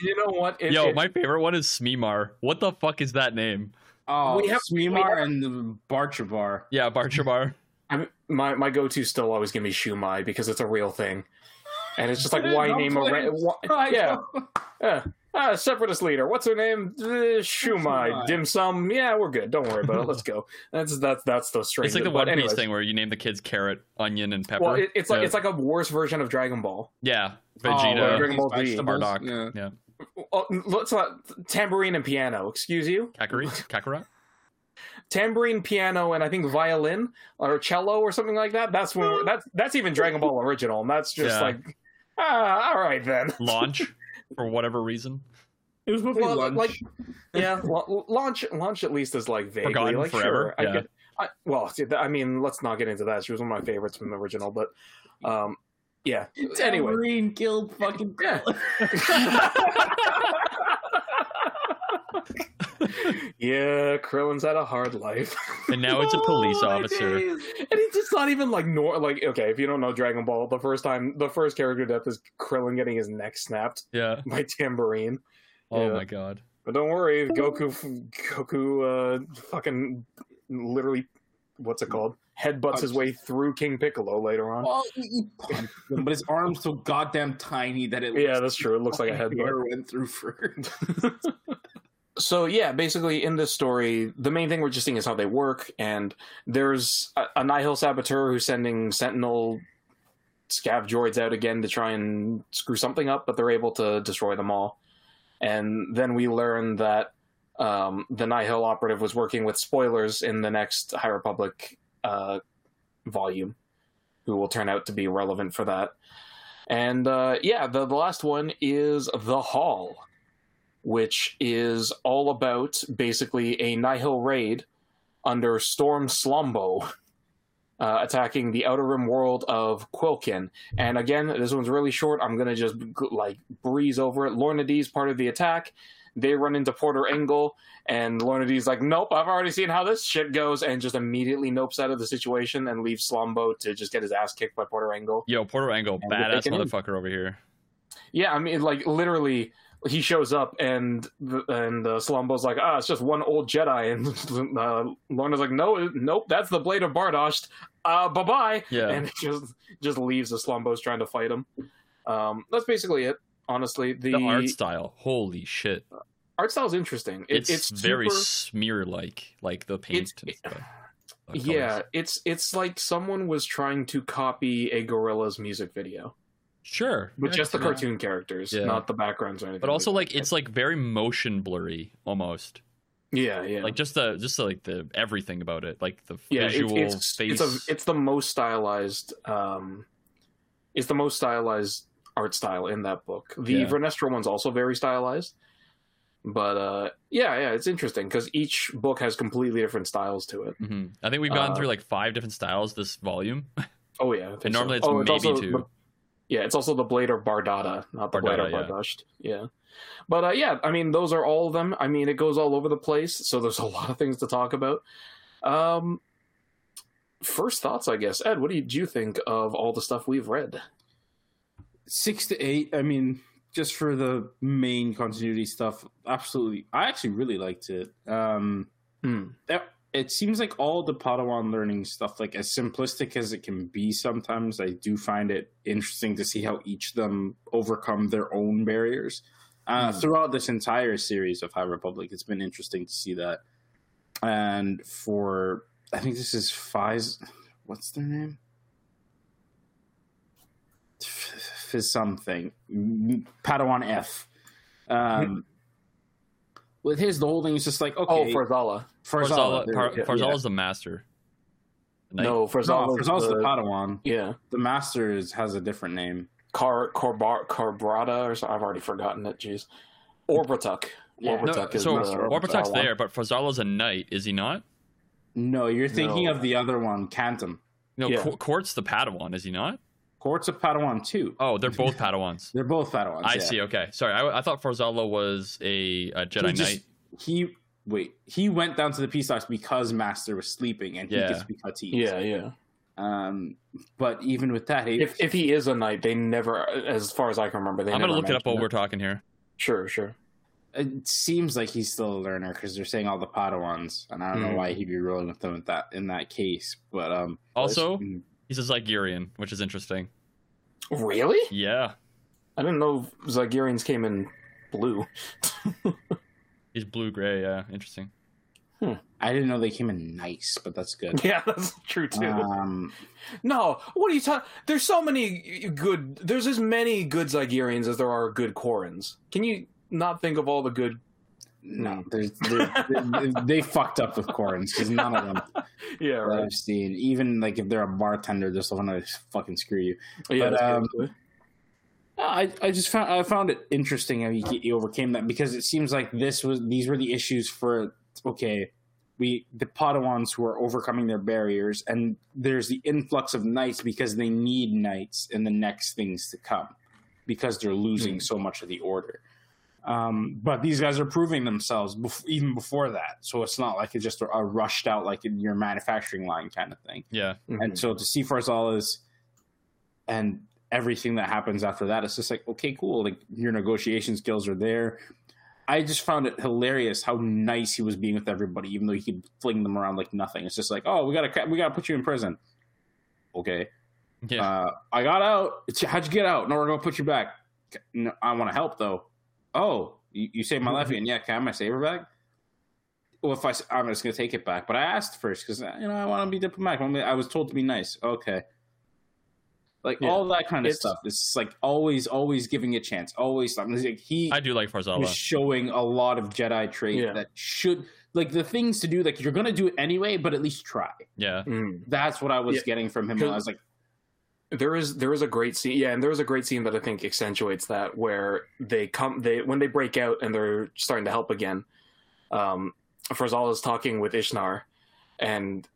you know what It- Yo, it- my favorite one is Smemar. What the fuck is that name? Oh, We have- Sweemar we have- and the Barchabar. Yeah, Barchabar. I'm, my my go to still always gonna be Shumai because it's a real thing, and it's just like why name a play- ra- why, yeah yeah uh, separatist leader what's her name uh, Shumai Shumai. dim sum yeah we're good don't worry about it let's go that's that's that's the strange It's like the but One Piece anyways. thing where you name the kids carrot, onion, and pepper. well it, it's like Yeah. it's like a worse version of Dragon Ball yeah, Oh, Vegeta, Dragon Ball Z. vegetables? Bardock. Yeah. Yeah, oh, let's not tambourine and piano excuse you Kakarot, Kakarot. tambourine piano and I think violin or cello or something like that that's when that's that's even Dragon Ball original and that's just Yeah. like ah all right then Launch for whatever reason. It was movie Well, lunch. like- yeah, well, launch launch at least is like vaguely Forgotten like forever, sure. I yeah. get, I, well, I mean, let's not get into that. She was one of my favorites from the original, but um, yeah. Anyway, Tambourine killed fucking Yeah. yeah, Krillin's had a hard life, And now it's a police Oh, officer. and he's just not even like nor like okay. If you don't know Dragon Ball, the first time, the first character death is Krillin getting his neck snapped Yeah. by Tambourine. Oh Yeah. my god. But don't worry, Goku, Goku, uh, fucking literally, what's it called? Headbutts his way through King Piccolo later on. Well, he- he punched him, but his arm's so goddamn tiny that it Yeah, looks that's true. It looks like a headbutt. went through first. So yeah, basically in this story, the main thing we're just seeing is how they work, and there's a, a Nihil saboteur who's sending Sentinel scav droids out again to try and screw something up, but they're able to destroy them all. And then we learn that um, the Nihil operative was working with spoilers in the next High Republic uh, volume, who will turn out to be relevant for that. And uh, yeah, the, the last one is the Hall which is all about basically a Nihil raid under Storm Slumbo uh, attacking the Outer Rim world of Quilkin. And again, this one's really short. I'm going to just like breeze over it. Lourna Dee's part of the attack. They run into Porter Engle, and Lourna Dee's like, nope, I've already seen how this shit goes, and just immediately nopes out of the situation and leaves Slumbo to just get his ass kicked by Porter Engle. Yo, Porter And we're badass motherfucker over here. Yeah, I mean, like literally, he shows up and and uh, Slumbo's like, ah, it's just one old Jedi, and uh, Lourna's like, no, nope, that's the blade of Bardosh. Uh, bye bye, Yeah. and just just leaves the Slumbo's trying to fight him. Um, that's basically it. Honestly, the, the art style, holy shit! art style's interesting. It, It's, it's very super- smear like, like the paint It's- the yeah. It's it's like someone was trying to copy a Gorillaz music video, sure, but yeah, just the yeah. cartoon characters, Yeah. not the backgrounds or anything. But also, like, it's like very motion blurry almost. yeah, yeah. Like just the just like the everything about it, like the yeah, it's- visual it's, face. It's, a, it's the most stylized. Um, it's the most stylized art style in that book. The Yeah. Vernestra one's also very stylized, but uh, yeah, yeah, it's interesting because each book has completely different styles to it. Mhm. I think we've gone Uh, through like five different styles this volume. Oh yeah, And so. normally it's oh, maybe also two. yeah, it's also the Blade of Bardotta, not the Blade or yeah. Bardasht. Yeah. But uh, yeah, I mean, those are all of them. I mean, it goes all over the place, so there's a lot of things to talk about. Um, first thoughts, I guess. Ed, what do you, do you think of all the stuff we've read? Six to eight. I mean, just for the main continuity stuff, absolutely. I actually really liked it. Um, Hmm. it, seems like all the Padawan learning stuff, like as simplistic as it can be, sometimes I do find it interesting to see how each of them overcome their own barriers. Uh, Hmm. Throughout this entire series of High Republic, it's been interesting to see that. And for, I think this is Fiz, what's their name? Fiz something. Padawan F. Um, with his, the whole thing is just like, okay. Oh, Farzala. Farzala. Farzala, Par- yeah. The master. The knight? No, No, Farzala's Farzala's the, the, Padawan. yeah. The Master is, has a different name. Car Corbar Carbrata or something. I've already forgotten it. Jeez. Orbituk. Yeah. No, Orbituk is so the Orbituk's Farzala. there, but Farzala's a knight, is he not? No, you're thinking No. of the other one, Kantam. No, Yeah. Qu- Qort's the Padawan, is he not? Qort's of Padawan too. Oh, they're both Padawans. They're both Padawans. I yeah. see. Okay, sorry. I, I thought Farzala was a, a Jedi He just- Knight. He wait. He went down to the peace stocks because Master was sleeping, and he Yeah. gets to be Huttese. Yeah, yeah. Um, but even with that, he, If if he is a knight, they never, as far as I can remember, they. I'm gonna look it up while mention we're talking here. Sure, sure. it seems like he's still a learner because they're saying all the Padawans, and I don't know Hmm. why he'd be rolling with them at that in that case. But um, Also, mm, he's a Zygerian, which is interesting. Really? Yeah, I didn't know Zygerians came in blue. he's blue gray. Yeah, interesting. I didn't know they came in nice, but that's good. yeah, that's true too. Um, no, what are you talking? There's so many good. There's as many good Zygerians as there are good Korans. Can you not think of all the good? No, there's, there they, fucked up with Corins because none of them Yeah, that right. I've seen. Even like if they're a bartender, they're still gonna fucking screw you. Yeah, But, um. I, I just found I found it interesting how he, he overcame that because it seems like this was these were the issues for okay we the Padawans who are overcoming their barriers and there's the influx of knights because they need knights in the next things to come because they're losing so much of the order. Um, but these guys are proving themselves bef- even before that, so it's not like it's just a, a rushed out like in your manufacturing line kind of thing. Yeah, And so to see Farzala's and everything that happens after that, it's just like, okay, cool. Like your negotiation skills are there. I just found it hilarious how nice he was being with everybody, even though he could fling them around like nothing. It's just like, oh, we gotta we gotta put you in prison. Okay, yeah. uh, I got out. It's- How'd you get out? No, we're gonna put you back. No, I want to help though. Oh, you, you saved my life again. Yeah, can I have my saber back? Well, if I, I'm just gonna take it back, but I asked first because you know I want to be diplomatic. I be- I was told to be nice. Okay, like Yeah. all that kind of It's- stuff. It's like always, always giving a chance. Always something. Like he I do like was Farzala. showing a lot of Jedi trait Yeah. that should like the things to do. Like you're gonna do it anyway, but at least try. Yeah, Mm. That's what I was Yeah. getting from him. I was like, there is there is a great scene yeah and there is a great scene that i think accentuates that where they come they when they break out and they're starting to help again um Farzal is talking with ishnar and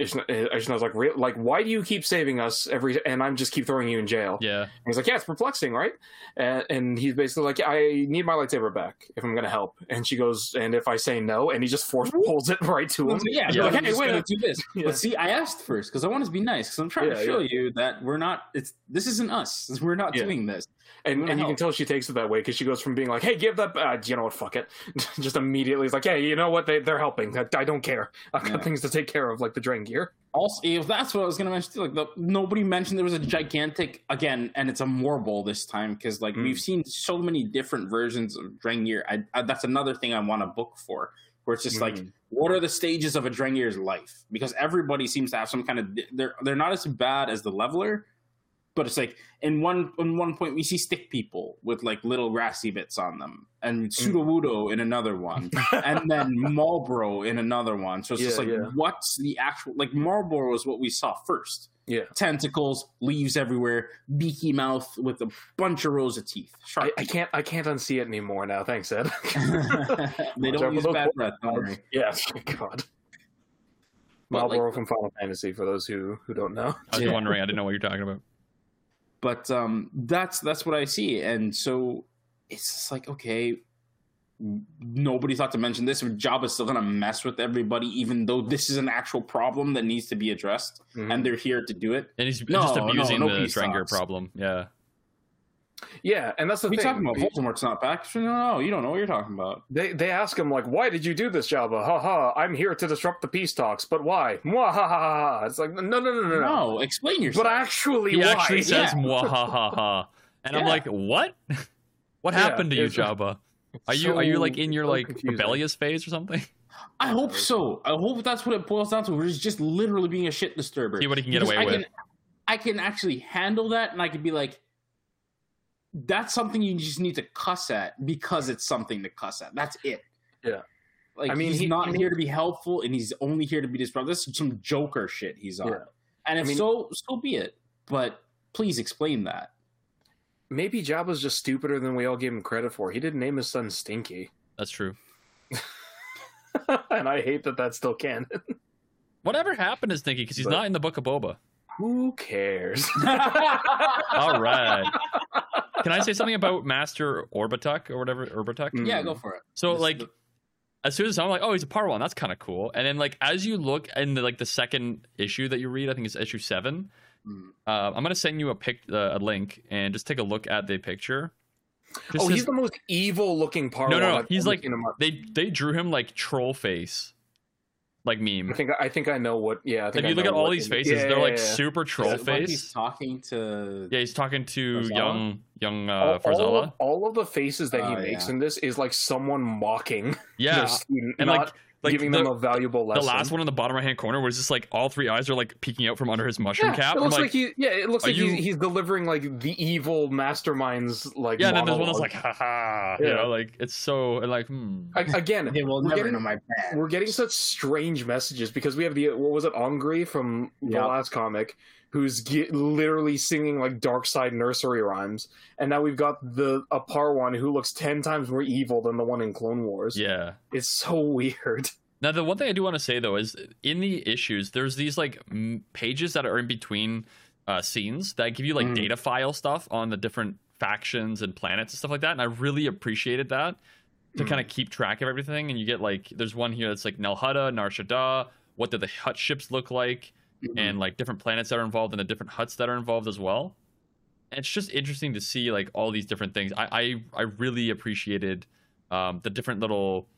Ishnar, Ishnar's like "Re- like why do you keep saving us every and i'm just keep throwing you in jail yeah. and he's like yeah it's perplexing right and, and he's basically like i need my lightsaber back if i'm gonna help and she goes and if i say no and he just force pulls it right to him yeah, Yeah. like, Like, hey, hey, wait, wait, do this. Yeah. But see, I asked first because I wanted to be nice because I'm trying Yeah, to show yeah. you that we're not. It's this isn't us. We're not Yeah. doing this. And, and you can tell she takes it that way because she goes from being like, "Hey, give that, uh, you know what, fuck it," just immediately is like, "Hey, you know what? They they're helping. I, I don't care. I've got Yeah. things to take care of, like the Drengir." Also, if that's what I was going to mention, too, like the, nobody mentioned there was a gigantic again, and it's a Morble this time because like Mm. we've seen so many different versions of Drengir. I, I, that's another thing I want to book for, where it's just like Mm. what are the stages of a Drengir's life? Because everybody seems to have some kind of they're they're not as bad as the leveler, but it's like in one in one point we see stick people with like little grassy bits on them, and mm. Sudowoodo in another one, and then Malboro in another one. So it's just like yeah. what's the actual like Malboro is what we saw first. Yeah, Tentacles, leaves everywhere, beaky mouth with a bunch of rows of teeth. I, I can't I can't unsee it anymore now. Thanks, Ed. they don't for use those bad wolf breath. Don't worry. yeah, God. But, like- Malboro from Final Fantasy, for those who who don't know. I was Yeah. wondering. I didn't know what you're talking about. But um that's that's what i see and so it's just like okay nobody thought to mention this. Jabba's still gonna mess with everybody, even though this is an actual problem that needs to be addressed, Mhm. and they're here to do it. And he's No, just abusing no the Drengir problem. Yeah. Yeah, and that's the thing. we thing. talking about Voldemort's not back? No, no, you don't know what you're talking about. They they ask him like, "Why did you do this, Jabba?" Ha ha! I'm here to disrupt the peace talks, but why? Mwah, ha ha ha! ha. It's like no no no no no. No, explain yourself. But actually, He why? actually says Yeah. "mwahaha," and I'm like, "What? what Yeah, happened to you, Jabba? Are you are you like in your so like confusing. rebellious phase or something? I hope so. I hope that's what it boils down to. We're just literally being a shit disturber. See what he can get Because away I with." Can, I can actually handle that, and I can be like, "That's something you just need to cuss at because it's something to cuss at." That's it. Yeah. Like I mean, he's he- not I mean- here to be helpful, and he's only here to be disruptive. This is some Joker shit he's on. Yeah. And if I mean- so, so be it. But please explain that. Maybe Jabba's just stupider than we all gave him credit for. He didn't name his son Stinky, That's true. and I hate that that's still canon. Whatever happened to Stinky? Because he's But- not in the Book of Boba. Who cares? All right. Can I say something about Master Orbituk or whatever Orbituk? Mm. yeah, go for it. So This- like, as soon as I'm like, oh, he's a Parwan, that's kind of cool. And then like, as you look in the, like the second issue that you read, I think it's issue seven. Mm. Uh, I'm gonna send you a pic, uh, a link, and just take a look at the picture. Just oh, his- he's the most evil-looking part. no, no, no. He's like they they drew him like troll face, like meme. I think I think I know what. Yeah, I think If I you look at all these faces, Yeah, they're yeah, like yeah. super troll Is it face. He's talking to. Yeah, he's talking to Farzala? young young all, uh, all, Farzala. of, all of the faces that he Oh, makes yeah. in this is like someone mocking Yeah, student, and not like like giving the, them a valuable the last one in the bottom right hand corner was just like all three eyes are like peeking out from under his mushroom yeah, cap. It I'm looks like, like, he. Yeah, it looks like you- he's, he's delivering like the evil mastermind's like. yeah, and then there's one that's like, haha, you Yeah. know, like it's so and like, hmm. A- again. They will we're never getting- know my bad. We're getting such strange messages because we have the what was it Angry from the Yeah. last comic, who's ge- literally singing like Dark Side nursery rhymes, and now we've got the a Parwan who looks ten times more evil than the one in Clone Wars. yeah. it's so weird. Now, the one thing I do want to say though is in the issues, there's these like m- pages that are in between uh, scenes that give you like Mm. data file stuff on the different factions and planets and stuff like that. And I really appreciated that to Mm. kind of keep track of everything. And you get like, there's one here that's like Nal Nar Shaddaa what do the hutt ships look like, Mm-hmm. and like different planets that are involved and the different hutts that are involved as well. And it's just interesting to see like all these different things. I I, I really appreciated um, the different little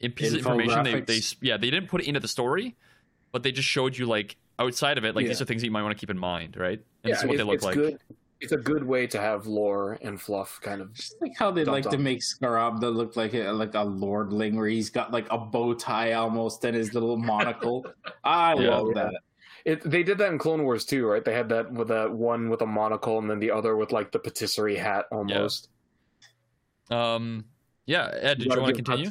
in pieces of information they, they yeah they didn't put it into the story but they just showed you like outside of it like Yeah. these are things that you might want to keep in mind right and yeah, this is what they look it's like good. It's a good way to have lore and fluff kind of. Just like how they Dump like to make Scarab that look like a, like a lordling, where he's got like a bow tie almost and his little monocle. I Yeah. love Yeah. that. It, they did that in Clone Wars too, right? They had that with that one with a monocle and then the other with like the patisserie hat almost. um yeah ed did you want to continue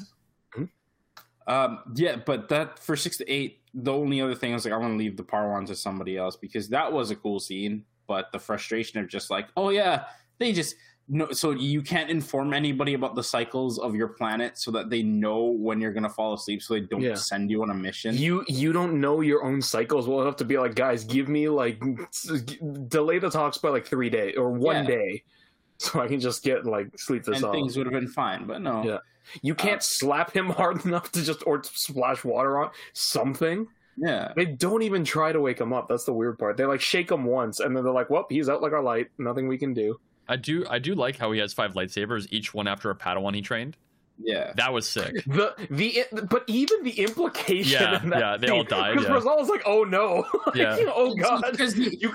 Um, yeah, but that for six to eight, the only other thing I was like, I want to leave the Parwan to somebody else because that was a cool scene. But the frustration of just like, oh yeah, they just no, so you can't inform anybody about the cycles of your planet so that they know when you're gonna fall asleep, so they don't Yeah. send you on a mission. You you don't know your own cycles well enough to be like, guys, give me like delay the talks by like three days or one Yeah. day, so I can just get like sleep this and off. things would have been fine, but no. Yeah. You can't uh, slap him hard enough to just or splash water on something. Yeah. They don't even try to wake him up. That's the weird part. They like shake him once, and then they're like, "Well, he's out like our light. Nothing we can do." i do i do like how he has five lightsabers each one after a padawan he trained Yeah. that was sick The the but even the implication. Yeah, in that yeah, they all died, Because yeah. was like, "Oh no, Like, Yeah. oh god." Because he- You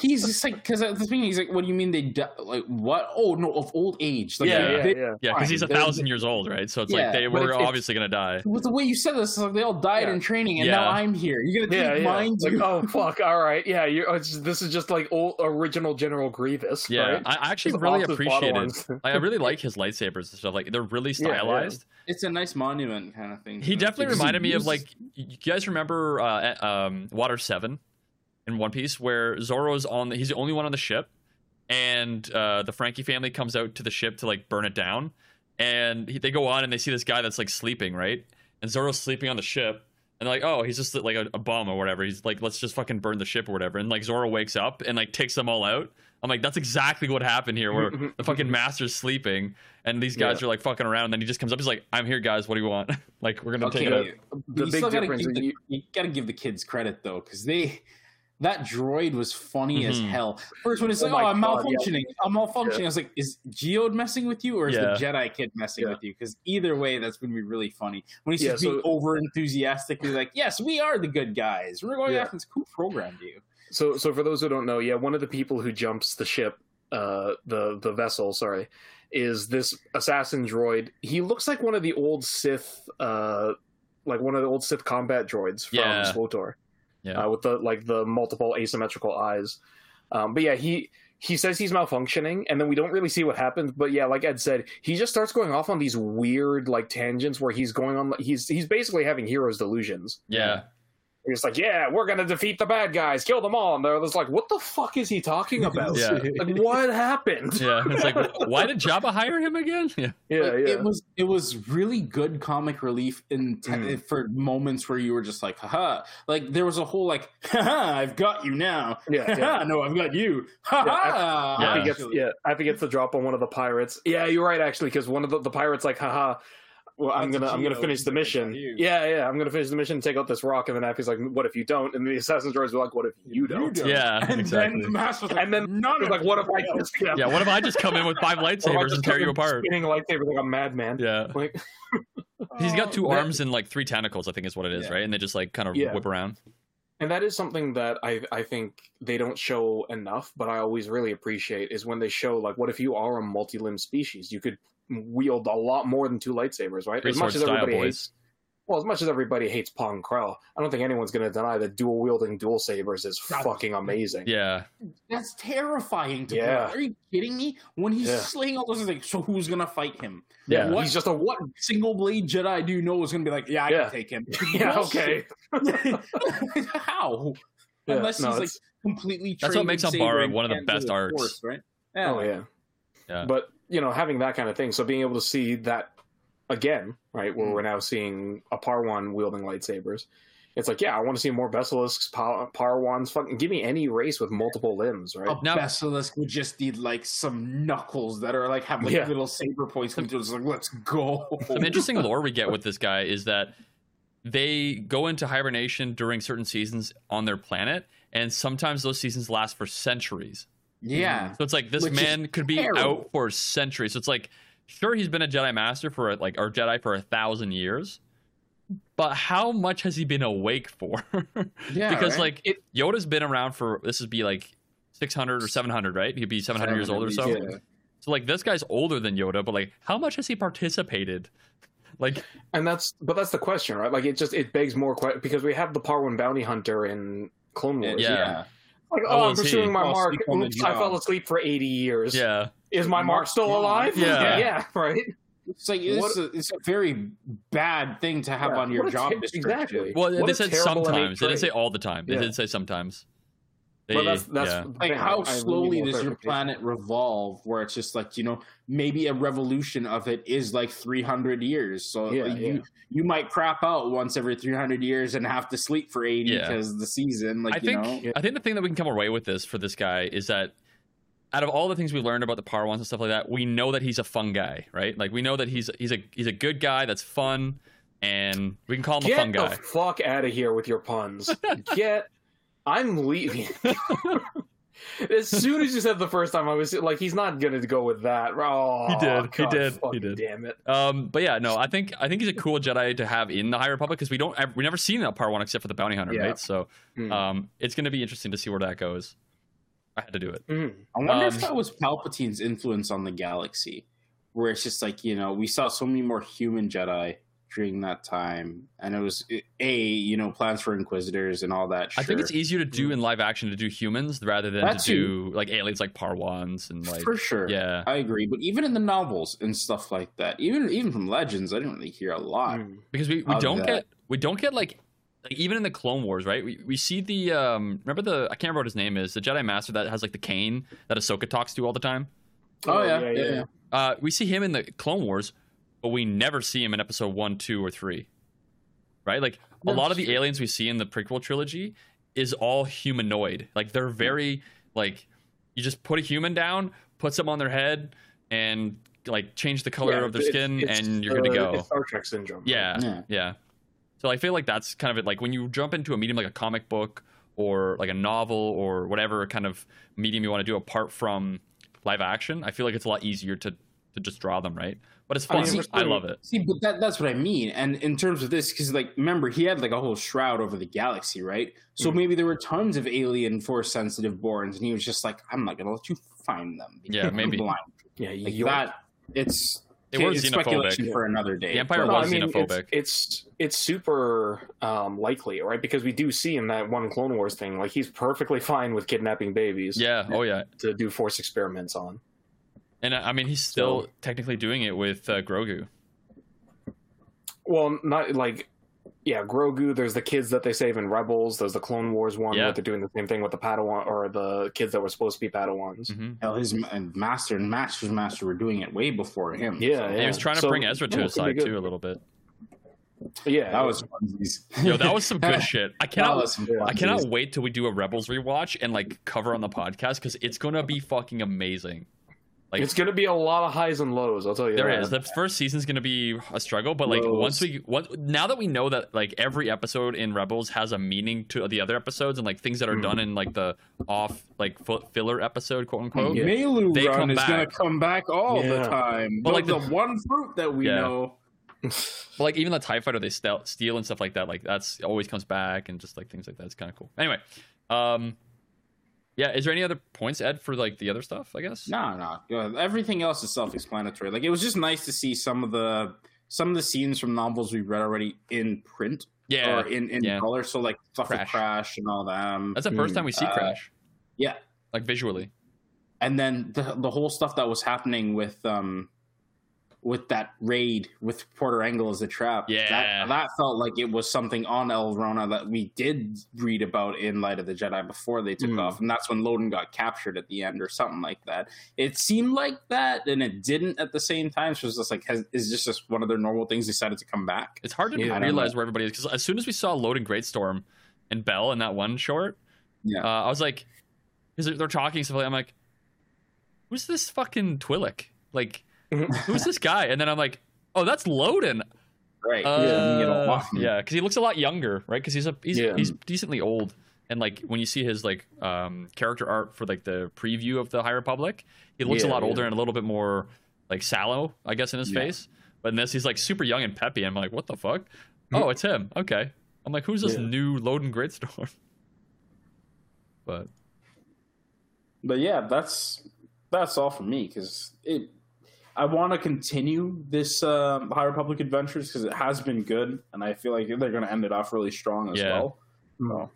he's just like because the thing he's like, what do you mean they di- like what? Oh no, of old age. Like, Yeah, they- yeah, they- yeah. yeah because he's a thousand years old right so it's Yeah, like they were it's- it's- obviously gonna die With the way you said this, like they all died Yeah. in training, and Yeah. now I'm here. You're gonna Yeah, take yeah. mine Like, oh fuck! All right, yeah. You're, this is just like old original General Grievous. yeah right? i I actually Just really off his appreciated I I really like his lightsabers and stuff. Like they're really Yeah, yeah. stylized. It's a nice monument kind of thing. He definitely reminded me of like you guys remember uh, um, Water Seven in One Piece, where Zoro's on. The, he's the only one on the ship, and uh, the Frankie family comes out to the ship to like burn it down, and he, they go on and they see this guy that's like sleeping, right? And Zoro's sleeping on the ship, And they're like, oh, he's just like a, a bum or whatever. He's like, let's just fucking burn the ship or whatever. And like Zoro wakes up and like takes them all out. I'm like, that's exactly what happened here, where the fucking master's sleeping and these guys Yeah. are like fucking around. And then he just comes up, he's like, I'm here, guys. What do you want? like, we're gonna take it out. The you big still gotta difference give is the, you- you gotta give the kids credit though, because they that droid was funny as Mhm. hell. First when it's Oh like, oh, I'm God, yeah. malfunctioning, I'm malfunctioning. I was like, is Geode messing with you, or is Yeah. the Jedi kid messing Yeah. with you? Because either way, that's gonna be really funny. When he's Yeah, just being so- over enthusiastically like, yes, we are the good guys. We're going Yeah. after this who programmed you. So, so for those who don't know, yeah, one of the people who jumps the ship, uh, the the vessel, sorry, is this assassin droid. He looks like one of the old Sith, uh, like one of the old Sith combat droids from Yeah. SWTOR, Yeah. uh, with the like the multiple asymmetrical eyes. Um, but yeah, he he says he's malfunctioning, and then we don't really see what happens. But yeah, like Ed said, he just starts going off on these weird like tangents where he's going on. He's he's basically having hero's delusions. Yeah. He's like, yeah, we're gonna defeat the bad guys, kill them all, and they're just like, what the fuck is he talking about? Yeah. Like, what happened? Yeah. It's like, why did Jabba hire him again? Yeah. Yeah, Like, yeah. It was it was really good comic relief in te- Mm. for moments where you were just like, haha. Like there was a whole like, haha, I've got you now. Yeah, yeah. No, I've got you. Haha. Yeah. He yeah, I think it's the drop on one of the pirates. Yeah, you're right, actually, because one of the, the pirates like, haha. Well, I'm That's gonna, a I'm gonna finish the mission. Yeah, yeah, I'm gonna finish the mission, take out this rock, and then Appy's like, "What if you don't?" And the assassin's droids were like, "What if you don't?" don't. Yeah, And exactly. then the master's like, And then none He's of like, "What if I just, Yeah. What if I just come in with five what if I lightsabers just and tear you apart? Spinning a lightsaber like a madman. Yeah. Like, He's got two oh, that- arms and like three tentacles, I think is what it is, Yeah. right? And they just like kind of Yeah. whip around. and that is something that I I think they don't show enough, but I always really appreciate is when they show like, what if you are a multi-limb species? You could wield a lot more than two lightsabers, right? Three as much as everybody boys. hates, well, as much as everybody hates Pong Krell, I don't think anyone's going to deny that dual wielding dual sabers is God. fucking amazing. Yeah. That's terrifying to Yeah. play. Are you kidding me? When he's Yeah. slaying all those, it's like, so who's gonna fight him? Yeah. What He's just a what? single blade Jedi do you know is gonna be like, yeah, I Yeah. can take him. Yeah, okay. How? Yeah, Unless no, he's like completely. That's what makes in Umbara one of the best the arcs. Force, right? Yeah. Oh yeah. Yeah. But you know, having that kind of thing, so being able to see that again, right, where Mm. we're now seeing a Parwan wielding lightsabers, it's like, yeah, I want to see more Besalisks, Par- Parwans. Fucking give me any race with multiple limbs, right? A Now- Besalisk would just need like some knuckles that are like have like Yeah. little saber points. And just like, let's go. Some interesting lore we get with this guy is that they go into hibernation during certain seasons on their planet, and sometimes those seasons last for centuries. Yeah. So it's like this Which man could be terrible. out for centuries. So it's like, sure, he's been a Jedi Master for like or Jedi for a thousand years, but how much has he been awake for? Yeah. because right? like It- Yoda's been around for this would be like six hundred or seven hundred, right? He'd be seven hundred years old or so. Yeah. So like this guy's older than Yoda, but like how much has he participated? Like And that's, but that's the question, right? Like, it just it begs more questions because we have the Parwan bounty hunter in Clone Wars. Yeah. Like, oh, I'm old he? pursuing my mark. asleep on the Oops, I fell asleep for 80 years. yeah, Is my mark still alive? Yeah. yeah, right. It's like it's, What- a, it's a very bad thing to have Yeah, on your job ter- description. exactly. well What they said sometimes. They didn't say all the time. They Yeah. did say sometimes. They, But that's that's yeah. Like how I- I slowly need does your planet revolve? Where it's just like you know maybe a revolution of it is like three hundred years. So Yeah, you yeah. you might crap out once every three hundred years and have to sleep for eighty Yeah. because the season. Like I you think know, I think the thing that we can come away with this for this guy is that out of all the things we learned about the Parwans and stuff like that, we know that he's a fun guy, right? Like we know that he's he's a he's a good guy that's fun, and we can call him Get a fun the guy. fuck out of here with your puns. Get. I'm leaving. as soon as you said the first time, I was like, he's not gonna go with that. Oh, He did, he did, he did. Damn it. Um, but yeah, no, I think I think he's a cool Jedi to have in the High Republic because we don't we never seen that part one except for the Bounty Hunter, Yeah. right? So Hmm. um, it's gonna be interesting to see where that goes. I had to do it. Mm. I wonder Um, if that was Palpatine's influence on the galaxy, where it's just like you know we saw so many more human Jedi during that time, and it was a you know plans for Inquisitors and all that. I think it's easier to do in live action to do humans rather than That to too. do like aliens like Parwans and like for sure. yeah. I agree, but even in the novels and stuff like that, even even from Legends, I didn't really hear a lot. Mm. because we, we don't that. get we don't get like, like even in the Clone Wars, right? We we see the um remember the I can't remember what his name is the Jedi Master that has like the cane that Ahsoka talks to all the time. Oh, yeah, yeah, yeah. Uh, we see him in the Clone Wars, but we never see him in Episode one, two, or three. Right? Like a lot of the aliens we see in the prequel trilogy is all humanoid. Like they're very like you just put a human down, put some on their head, and like change the color Yeah, of their it's- skin, it's, and you're good to uh, go. it's Star Trek syndrome. Yeah, Yeah. yeah. So I feel like that's kind of it. Like when you jump into a medium like a comic book or like a novel or whatever kind of medium you want to do apart from live action, I feel like it's a lot easier to to just draw them, right? But it's I fun. mean, I, love it. See, but that, that's what I mean. And in terms of this, because like, remember, he had like a whole shroud over the galaxy, right? So Mhm. maybe there were tons of alien force sensitive Borns, and he was just like, I'm not gonna let you find them. Yeah, maybe. blind. yeah. Like you that. It's They were it's xenophobic. speculation for another day. The Empire but- No, was I mean, xenophobic. It's, it's it's super um, likely, right? Because we do see in that one Clone Wars thing, like he's perfectly fine with kidnapping babies Yeah. Oh yeah. to do force experiments on. And I mean, he's still So- technically doing it with uh, Grogu. Well, not like yeah, Grogu. There's the kids that they save in Rebels. There's the Clone Wars one Yeah. where they're doing the same thing with the Padawan or the kids that were supposed to be Padawans. hmm Hell, his and master and master's master were doing it way before him. Yeah, So yeah. He was trying to So, bring Ezra to yeah, his it could be side too a little bit. Yeah, that was funsies. Yo, that was some good shit. I That cannot. was some I I cannot wait till we do a Rebels rewatch and like cover on the podcast because it's gonna be fucking amazing. Like it's gonna be a lot of highs and lows. I'll tell you. there that. is. The first season's gonna be a struggle, but like Lows. once we once now that we know that like every episode in Rebels has a meaning to the other episodes and like things that are Mhm. done in like the off like fu- filler episode, quote unquote. Yeah. Melu They run come is gonna come back all the time. But, But like, like the, the- one fruit that we Yeah. know. But like even the Tie Fighter they steal, steal and stuff like that, like that's always comes back and just like things like that. It's kind of cool. Anyway, um, yeah. Is there any other points, Ed, for like the other stuff? I guess. No, no. Everything else is self-explanatory. Like it was just nice to see some of the some of the scenes from novels we read already in print Yeah, or in, in yeah. color. So like stuff Crash. with Crash and all that. that's the first time we see uh, Crash, Yeah, like visually. and then the the whole stuff that was happening with um with that raid with Porter Engle as a trap. Yeah. that, that felt like it was something on Elphrona that we did read about in Light of the Jedi before they took Mm. off, and that's when Loden got captured at the end or something like that. It seemed like that, and it didn't at the same time. So it was just like, has, is this just one of their normal things? Decided to come back. It's hard to Yeah, realize where everybody is because as soon as we saw Loden Greatstorm and Bell in that one short, Yeah. uh, I was like, because they're, they're talking stuff like I'm like, who's this fucking Twi'lek? Like, who's this guy? And then I'm like, oh, that's Loden. Right. Uh, Yeah, you get a lot from yeah, because he looks a lot younger, right? Because he's a he's Yeah. he's decently old, and like when you see his like um character art for like the preview of the High Republic, he looks a lot older yeah. and a little bit more like sallow, I guess, in his Yeah. face. But in this, he's like super young and peppy. I'm like, what the fuck? Oh, it's him. Okay. I'm like, who's this Yeah. new Loden Greatstorm? But but yeah, that's that's all for me because it. I want to continue this uh, High Republic Adventures because it has been good, and I feel like they're going to end it off really strong as Yeah. well. So,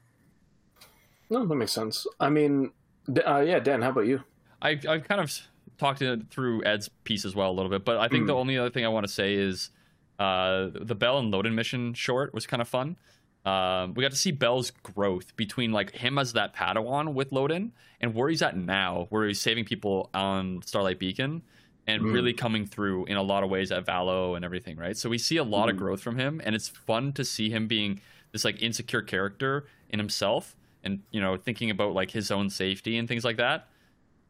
No, that makes sense. I mean, uh, yeah, Dan, how about you? I I've kind of talked it through Ed's piece as well a little bit, but I think the Mm. only other thing I want to say is uh, the Bell and Loden mission short was kind of fun. Um, we got to see Bell's growth between like him as that Padawan with Loden and where he's at now, where he's saving people on Starlight Beacon and Mm. really coming through in a lot of ways at Valo and everything, right? So we see a lot of Mm. growth from him, and it's fun to see him being this like insecure character in himself and you know thinking about like his own safety and things like that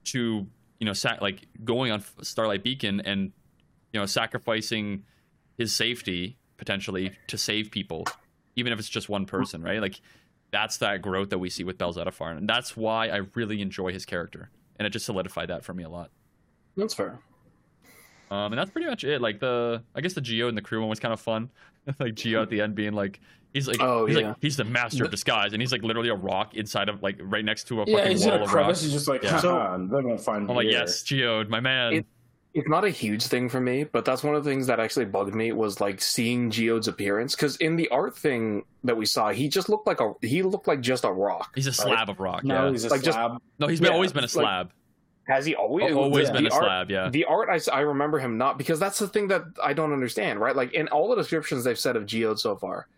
to you know sac- like going on Starlight Beacon and you know sacrificing his safety potentially to save people, even if it's just one person, right? Like that's that growth that we see with Bell Zettifar, and that's why I really enjoy his character, and it just solidified that for me a lot. That's fair. Um, and that's pretty much it. Like the, I guess the Geo and the crew one was kind of fun. like Geo at the end being like, he's like, Oh, he's yeah. like, he's the master of disguise, and he's like literally a rock inside of like right next to a yeah, fucking he's in wall a of crevice. rocks. He's just like, Yeah. haha, they won't find I'm like, here. yes, Geo, my man. It- It's not a huge thing for me, but that's one of the things that actually bugged me was like seeing Geode's appearance. Because in the art thing that we saw, he just looked like a he looked like just a rock. he's a right? slab of rock. No, yeah. he's a Like, just- no, he's been, yeah, always been a like- slab. Has he always? Al- always been a art- slab. Yeah. The art, I, I remember him not because that's the thing that I don't understand, right? Like in all the descriptions they've said of Geode so far,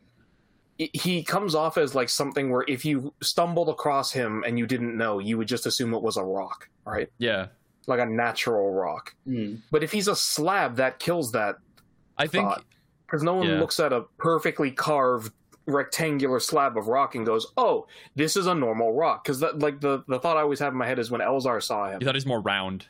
i- he comes off as like something where if you stumbled across him and you didn't know, you would just assume it was a rock, right? yeah. Like a natural rock. Mm. But if he's a slab, that kills that I think because no one Yeah. looks at a perfectly carved rectangular slab of rock and goes, "Oh, this is a normal rock." Because that, like the the thought I always have in my head is when Elzar saw him. You thought he was more round.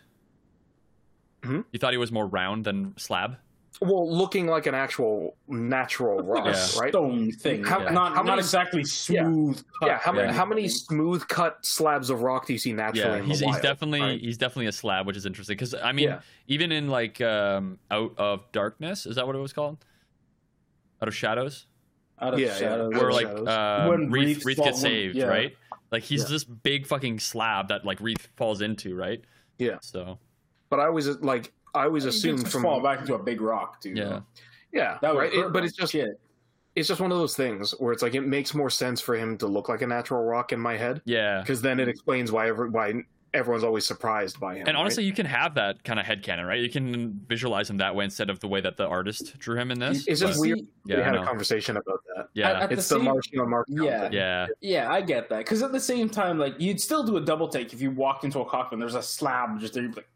Hmm? You thought he was more round than slab. Well, looking like an actual natural rock, a Yeah. right? stone thing. How- not how not many- exactly smooth. cut Yeah, how many how many smooth cut slabs of rock do you see naturally? Yeah, in he's the he's wild, definitely right? he's definitely a slab, which is interesting because I mean, Yeah. even in like um, out of darkness, is that what it was called? Out of shadows, out of Yeah, yeah. shadows. Out where like uh, When Reath, Reath Reath gets saved, yeah. right? Like he's Yeah. this big fucking slab that like Reath falls into, right? Yeah. So But I was like I always You assumed from fall back into a big rock, dude. yeah, yeah, that would right. It- but it's just shit. it's just one of those things where it's like it makes more sense for him to look like a natural rock in my head yeah. because then it explains why every, why everyone's always surprised by him. And right? honestly, you can have that kind of headcanon, right? You can visualize him that way instead of the way that the artist drew him in this. it's just but- weird. Yeah, we had a conversation about that. Yeah, At the it's the same- Martian on Martian. Yeah. thing. yeah, Yeah, I get that. Because at the same time, like you'd still do a double take if you walked into a coffin. There's a slab just there. You'd be like,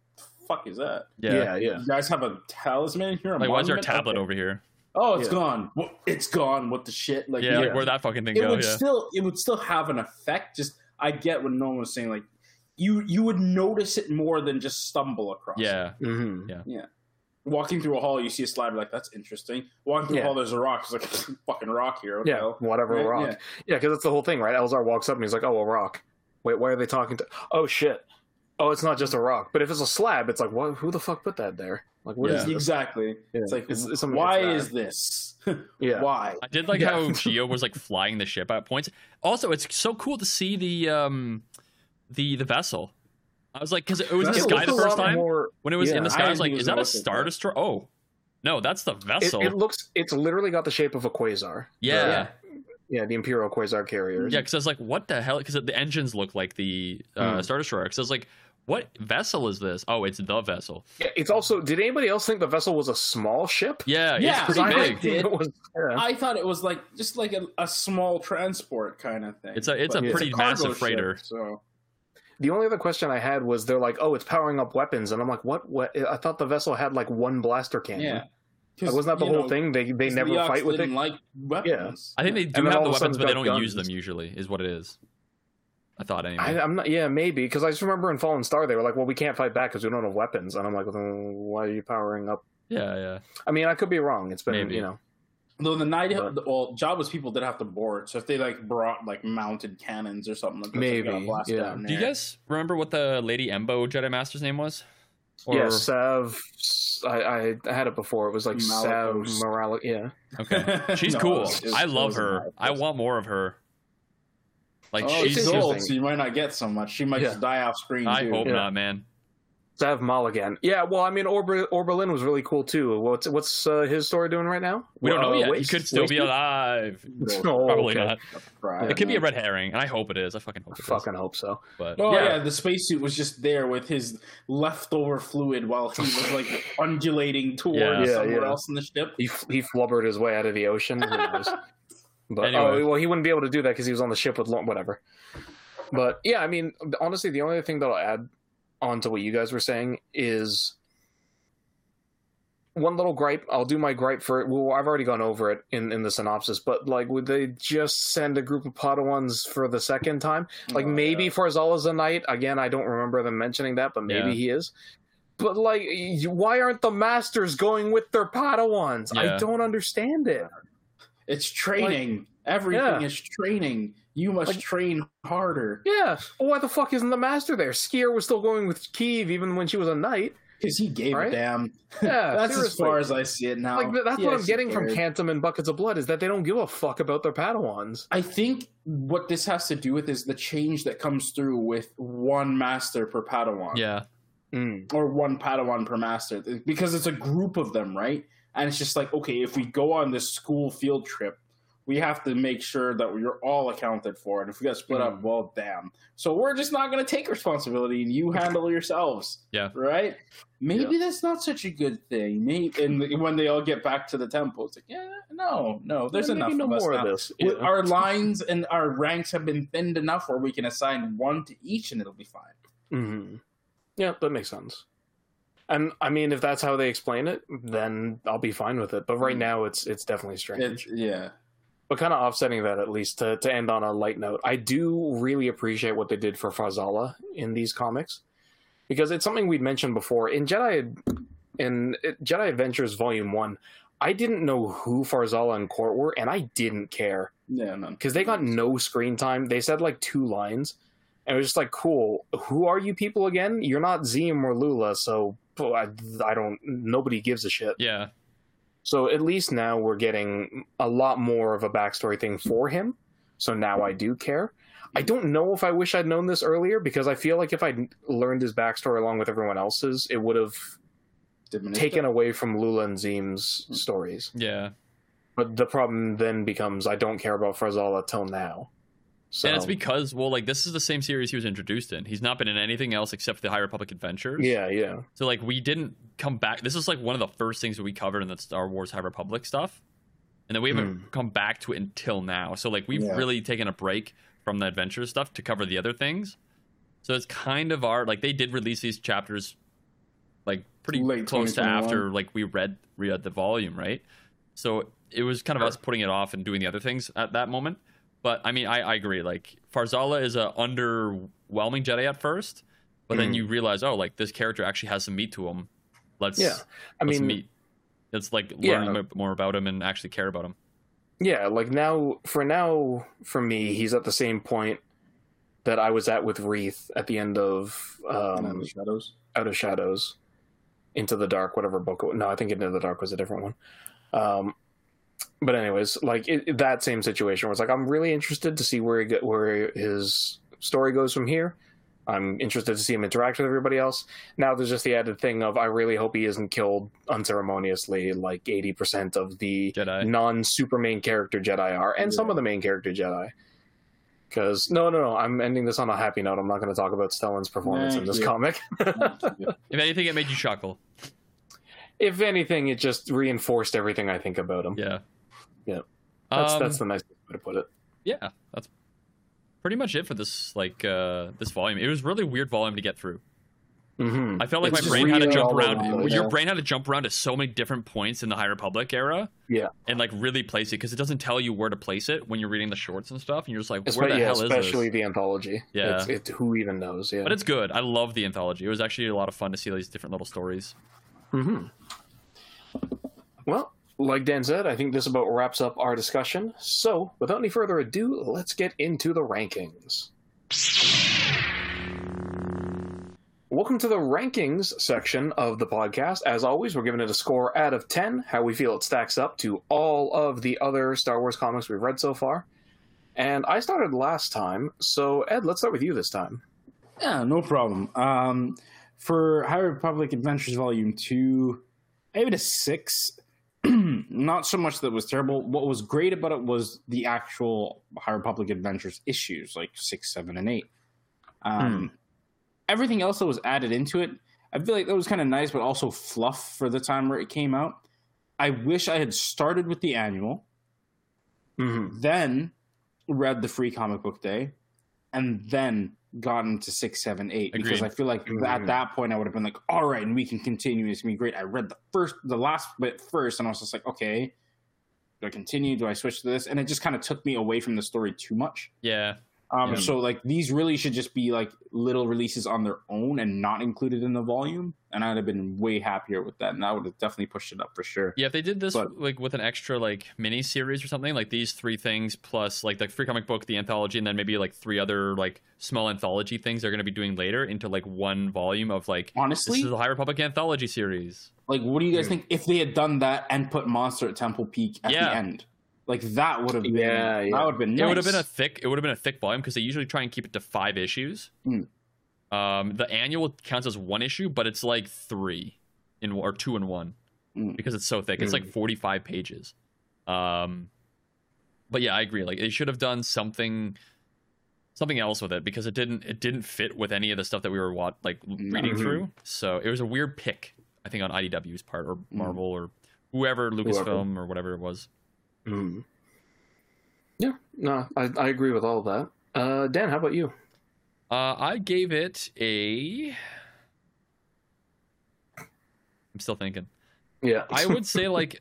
"Fuck is that?" yeah. yeah, yeah. You guys have a talisman here? A Like, why is there a tablet Okay. over here? Oh, it's Yeah. gone. What, it's gone. What the shit? Like, yeah, yeah. like where that fucking thing it go? would Yeah, still, it would still have an effect. Just, I get what Nolan was saying. Like, you, you would notice it more than just stumble across. it. yeah, hmm Walking through a hall, you see a slab. Like, that's interesting. Walking through Yeah. a hall, there's a rock. It's like fucking rock here. What the Yeah, whatever Right? rock. Yeah. Yeah, because that's the whole thing, right? Elzar walks up and he's like, "Oh, a rock." Wait, why are they talking to? Oh shit! Oh, it's not just a rock. But if it's a slab, it's like, what? Who the fuck put that there? Like, what is Yeah. this? Exactly. Yeah. It's like, It's- it's why is this? Yeah, Why? I did like Yeah. how Geo was like flying the ship at points. Also, it's so cool to see the um the the vessel. I was like, because it was in the sky the first time more- when it was in the sky. I, was like, think it is was that a gonna star destroyer? Oh, no, that's the vessel. it looks. It's literally got the shape of a quasar. yeah. Yeah. Yeah, the Imperial quasar carriers. Yeah, because I was like, what the hell? Because the engines look like the uh, Hmm. Star Destroyer. Because I was like, what vessel is this? Oh, it's the vessel. Yeah, It's also. Did anybody else think the vessel was a small ship? Yeah, Yeah, it's I pretty like big. it. did. It was, yeah. I thought it was like just like a, a small transport kind of thing. It's a- it's a But pretty cargo massive ship, freighter. so The only other question I had was they're like, oh, it's powering up weapons, and I'm like, what? What? I thought the vessel had like one blaster cannon. yeah, Like, wasn't that the whole know, thing? They they 'cause never the fight with it. didn't Like weapons. I think they do have the of a sudden weapons, but they don't got use them usually, is what it is. I thought anyway. I, I'm not. Yeah, maybe because I just remember in Fallen Star they were like, well, we can't fight back because we don't have weapons, and I'm like, well, why are you powering up? yeah, yeah. I mean, I could be wrong. It's been Maybe. you know. Though the night, But- well, Jabba's people did have to board. So if they like brought like mounted cannons or something like that, Maybe, blast yeah. down Do you guys remember what the Lady Embo Jedi Master's name was? Yeah, Sav. I, I had it before. It was like Sav Malagán. Morales. Yeah, Okay. She's No, cool. it's- it's- I it love wasn't her. that. I want more of her. Like oh, she's she's old, so you might not get so much. She might Yeah. just die off screen. I too. hope Yeah. not, man. Sav Malagán. Yeah, well, I mean, Orber, Oberlin was really cool too. What's what's uh, his story doing right now? We don't know Uh, yet. Waste? he could still be alive. Oh, Probably okay. not. Right. It could be a red herring, and I hope it is. I fucking hope I it is. fucking hope so. But Oh Yeah. yeah. the spacesuit was just there with his leftover fluid while he was like undulating towards Yeah. Yeah, somewhere yeah. else in the ship. He he flubbered his way out of the ocean. Who knows? But Anyway. oh well, he wouldn't be able to do that because he was on the ship with Lo- whatever. But yeah, I mean, honestly, the only thing that I'll add on to what you guys were saying is one little gripe. I'll do my gripe for it. Well, I've already gone over it in in the synopsis, but like, would they just send a group of Padawans for the second time? Like Oh, maybe yeah. Farzala's a knight. Again, I don't remember them mentioning that, but maybe Yeah. he is. But like, why aren't the masters going with their Padawans? Yeah. I don't understand it. it's training. Everything Yeah. is training. You must Like- train harder Yeah. Well, why the fuck isn't the master there? Sskeer was still going with Keeve even when she was a knight. because he gave Right? a damn. Yeah, That's seriously. as far as I see it now. like th- that's what I'm he getting from cared. Kantam and Buckets of Blood is that they don't give a fuck about their Padawans. I think what this has to do with is the change that comes through with one master per Padawan. yeah, Mm. or one Padawan per master because it's a group of them, right? And it's just like, okay, if we go on this school field trip, we have to make sure that we're all accounted for. And if we got split up, well, damn. So we're just not going to take responsibility and you handle yourselves. Yeah. Right? Maybe that's not such a good thing. Maybe, and when they all get back to the temple, it's like, yeah, no, no, there's Maybe enough no of us more now. of this. Yeah. Our lines and our ranks have been thinned enough where we can assign one to each and it'll be fine. hmm Yeah, that makes sense. And I mean, if that's how they explain it, then I'll be fine with it. But right Mm. now, it's it's definitely strange. It's, yeah. But kind of offsetting that at least to, to end on a light note, I do really appreciate what they did for Farzala in these comics because it's something we'd mentioned before in Jedi in Jedi Adventures Volume One. I didn't know who Farzala and Qort were, and I didn't care Yeah, none. because they got no screen time. They said like two lines, and it was just like, "Cool, who are you people again? You're not Zeen or Lula, so I, I don't. Nobody gives a shit." Yeah. So at least now we're getting a lot more of a backstory thing for him. So now I do care. I don't know if I wish I'd known this earlier because I feel like if I'd learned his backstory along with everyone else's, it would have Diminished taken it. away from Lula and Zeen's hmm. stories. Yeah. But the problem then becomes I don't care about Farzala till now. So And it's because, well, like this is the same series he was introduced in. He's not been in anything else except the High Republic Adventures. yeah, yeah, So like we didn't come back. This is like one of the first things that we covered in the Star Wars High Republic stuff, and then we haven't hmm. come back to it until now. So like we've Yeah. really taken a break from the adventure stuff to cover the other things. So it's kind of our like they did release these chapters like pretty Late close to after like we read read the volume, right? So it was kind of us putting it off and doing the other things at that moment. But I mean, I, I agree. Like Farzala is a underwhelming Jedi at first, but then Mhm. you realize, oh, like this character actually has some meat to him. Let's yeah. I let's mean, meet. It's like Yeah. learning a bit more about him and actually care about him. yeah, like now for now for me, he's at the same point that I was at with Reath at the end of And then um, the shadows. Out of Shadows, Into the Dark, whatever book. No, I think Into the Dark was a different one. Um, but anyways, like it, it- that same situation was like I'm really interested to see where he get, where his story goes from here. I'm interested to see him interact with everybody else. Now there's just the added thing of I really hope he isn't killed unceremoniously, like 80% of the Jedi. non super main character Jedi are, and some of the main character Jedi. Because no, no, no, I'm ending this on a happy note. I'm not going to talk about Stellan's performance in this you. comic. If anything, it made you chuckle. if anything, it just reinforced everything I think about him. Yeah. Yeah. That's Um, that's the nicest way to put it. yeah. That's pretty much it for this like uh this volume. It was really weird volume to get through. hmm I felt like It's my brain had to jump around. over, Your brain had to jump around to so many different points in the High Republic era. Yeah. And like really place it because it doesn't tell you where to place it when you're reading the shorts and stuff, and you're just like, where Especially, the yeah, hell is especially this? the anthology. Yeah. it's, it, who even knows? Yeah, But it's good. I love the anthology. It was actually a lot of fun to see these different little stories. hmm Well, like Dan said, I think this about wraps up our discussion. So, without any further ado, let's get into the rankings. Welcome to the rankings section of the podcast. As always, we're giving it a score out of 10, how we feel it stacks up to all of the other Star Wars comics we've read so far. And I started last time, so Ed, let's start with you this time. Yeah, no problem. Um, for High Republic Adventures Volume 2, I gave it a 6. Not so much that it was terrible. What was great about it was the actual High Republic Adventures issues, like 6, 7, and 8. Um, Everything else that was added into it, I feel like that was kind of nice, but also fluff for the time where it came out. I wish I had started with the annual, Mm-hmm. then read the free comic book day, and then gotten to six, seven, eight. Because I feel like Mhm. at that point I would have been like, all right, and we can continue. It's gonna be great. I read the first, the last bit first, and I was just like, okay, do I continue? Do I switch to this? And it just kind of took me away from the story too much. Yeah. Um, Yeah. So like these really should just be like little releases on their own and not included in the volume. And I'd have been way happier with that, and that would have definitely pushed it up for sure. Yeah, if they did this But- like with an extra like mini series or something, like these three things plus like the free comic book, the anthology, and then maybe like three other like small anthology things they're gonna be doing later into like one volume of like Honestly, this is the High Republic anthology series. Like, what do you guys think if they had done that and put Monster at Temple Peak at Yeah. the end? Like that would have been Yeah, yeah. that would have been nice. It would have been a thick. It would have been a thick volume because they usually try and keep it to five issues. Mm. Um, the annual counts as one issue, but it's like three in or two in one Mm. because it's so thick. It's like forty five pages. Um, but yeah, I agree. Like they should have done something, something else with it because it didn't. It didn't fit with any of the stuff that we were wat- like reading Mhm. through. So it was a weird pick. I think on IDW's part or Mm. Marvel or whoever Lucasfilm or whatever it was. Mm. Yeah, no, I, I agree with all of that. Uh, Dan, how about you? Uh, I gave it a. I'm still thinking. Yeah, I would say like.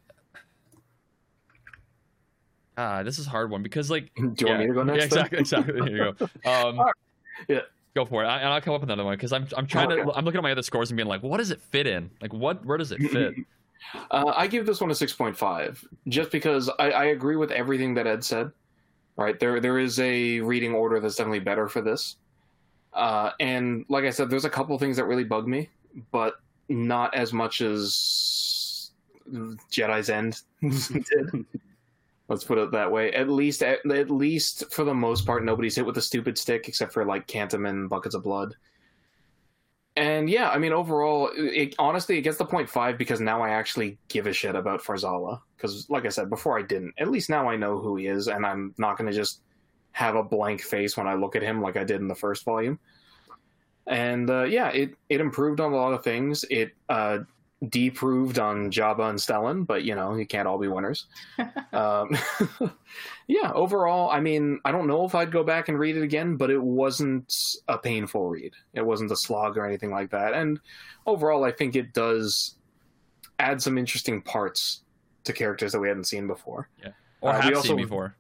Ah, this is a hard one because like Do you want me to go yeah, next? then? exactly, exactly. There you go. Um, Alright. Yeah. Go for it, I, and I'll come up with another one because I'm I'm trying Okay. to I'm looking at my other scores and being like, what does it fit in? Like, what where does it fit? Uh, I give this one a six point five, just because I, I agree with everything that Ed said. Right there, there is a reading order that's definitely better for this, uh, and like I said, there's a couple things that really bug me, but not as much as Jedi's End did. Let's put it that way. At least, at, at least for the most part, nobody's hit with a stupid stick except for like Kantam and Buckets of Blood. And yeah, I mean, overall, it, honestly, it gets the point five because now I actually give a shit about Farzala. Because, like I said before, I didn't. At least now I know who he is, and I'm not going to just have a blank face when I look at him like I did in the first volume. And uh, yeah, it it improved on a lot of things. It uh, deproved on Jabba and Stellan, but you know, you can't all be winners. um, yeah, overall, I mean, I don't know if I'd go back and read it again, but it wasn't a painful read. It wasn't a slog or anything like that. And overall, I think it does add some interesting parts to characters that we hadn't seen before. Or Uh, we have also- seen before.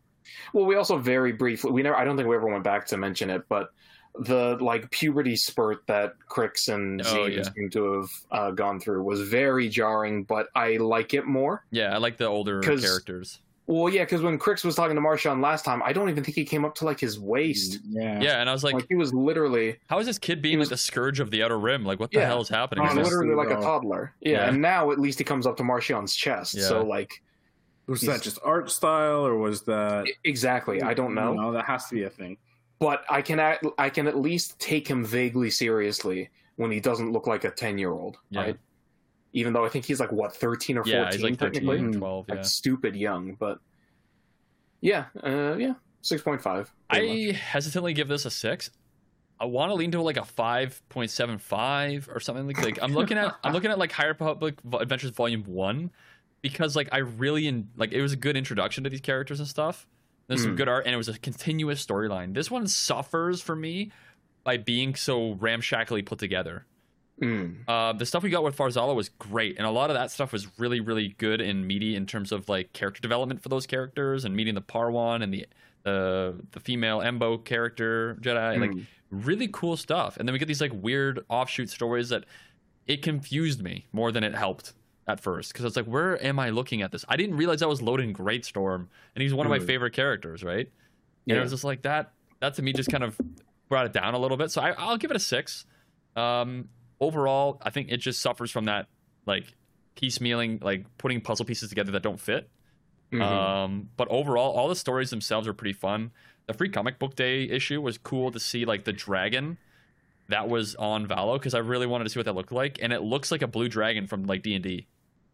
Well, we also very briefly we never I don't think we ever went back to mention it, but the like puberty spurt that Krix and Oh, Zeke yeah. seem to have uh, gone through was very jarring, but I like it more. Yeah, I like the older characters. Well, yeah, because when Krix was talking to Marchion last time, I don't even think he came up to like his waist. Yeah. Yeah, and I was like, Like, he was literally, how is this kid being was- like the scourge of the outer rim? Like, what the Yeah. hell is happening? he was to this? Honestly, literally like a toddler. Yeah, Yeah. and now at least he comes up to Marchion's chest. Yeah. So like, Was He's- that just art style or was that? exactly, I don't know. No, that has to be a thing. But I can at, I can at least take him vaguely seriously when he doesn't look like a ten year old, Yeah. right? Even though I think he's like what thirteen or Yeah, fourteen he's like 13, technically, Mm. 12, yeah. like stupid young. But yeah, uh, yeah, six point five. I hesitantly give this a six. I want to lean to like a five point seven five or something like. Like I'm looking at I'm looking at like Higher Republic Vo- Adventures Volume One because like I really in, like it was a good introduction to these characters and stuff. There's some Mm. good art and it was a continuous storyline. This one suffers for me by being so ramshackly put together. Mm, Uh, the stuff we got with Farzala was great, and a lot of that stuff was really, really good and meaty in terms of like character development for those characters and meeting the Parwan and the the the female Embo character Jedi. Like mm. really cool stuff. And then we get these like weird offshoot stories that it confused me more than it helped at first because it's like, where am I looking at this? I didn't realize I was Loden Greatstorm, and he's one of my Mm. favorite characters, right? And it was just like that. That to me just kind of brought it down a little bit. So I, I'll give it a six. Um, overall, I think it just suffers from that like piecemealing, like putting puzzle pieces together that don't fit. Mhm. Um, but overall, all the stories themselves are pretty fun. The free comic book day issue was cool to see like the dragon that was on Valo because I really wanted to see what that looked like, and it looks like a blue dragon from like D and D,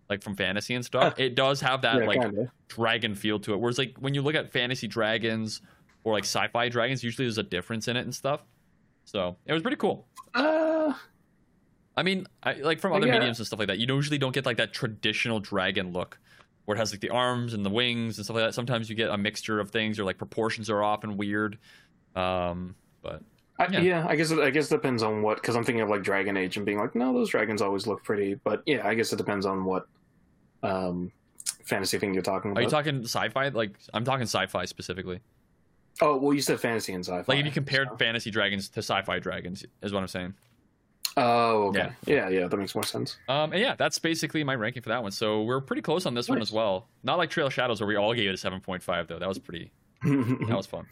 like from fantasy and stuff. it does have that yeah, like kinda. dragon feel to it. Whereas like when you look at fantasy dragons or like sci-fi dragons, usually there's a difference in it and stuff. So it was pretty cool. Uh, I mean, I, like from other yeah. mediums and stuff like that, you usually don't get like that traditional dragon look where it has like the arms and the wings and stuff like that. Sometimes you get a mixture of things or like proportions are off and weird. Um, but I, Yeah. yeah. I guess it, I guess it depends on what because I'm thinking of like Dragon Age and being like, no, those dragons always look pretty. But yeah, I guess it depends on what um, fantasy thing you're talking about. are you talking sci-fi? Like I'm talking sci-fi specifically. oh, well, you said fantasy and sci-fi. Like if you compared so- fantasy dragons to sci-fi dragons, is what I'm saying. Oh, okay. Yeah. yeah, that makes more sense. Um, and yeah, that's basically my ranking for that one. So we're pretty close on this one as well. Not like Trail of Shadows where we all gave it a 7.5 though. That was pretty. That was fun.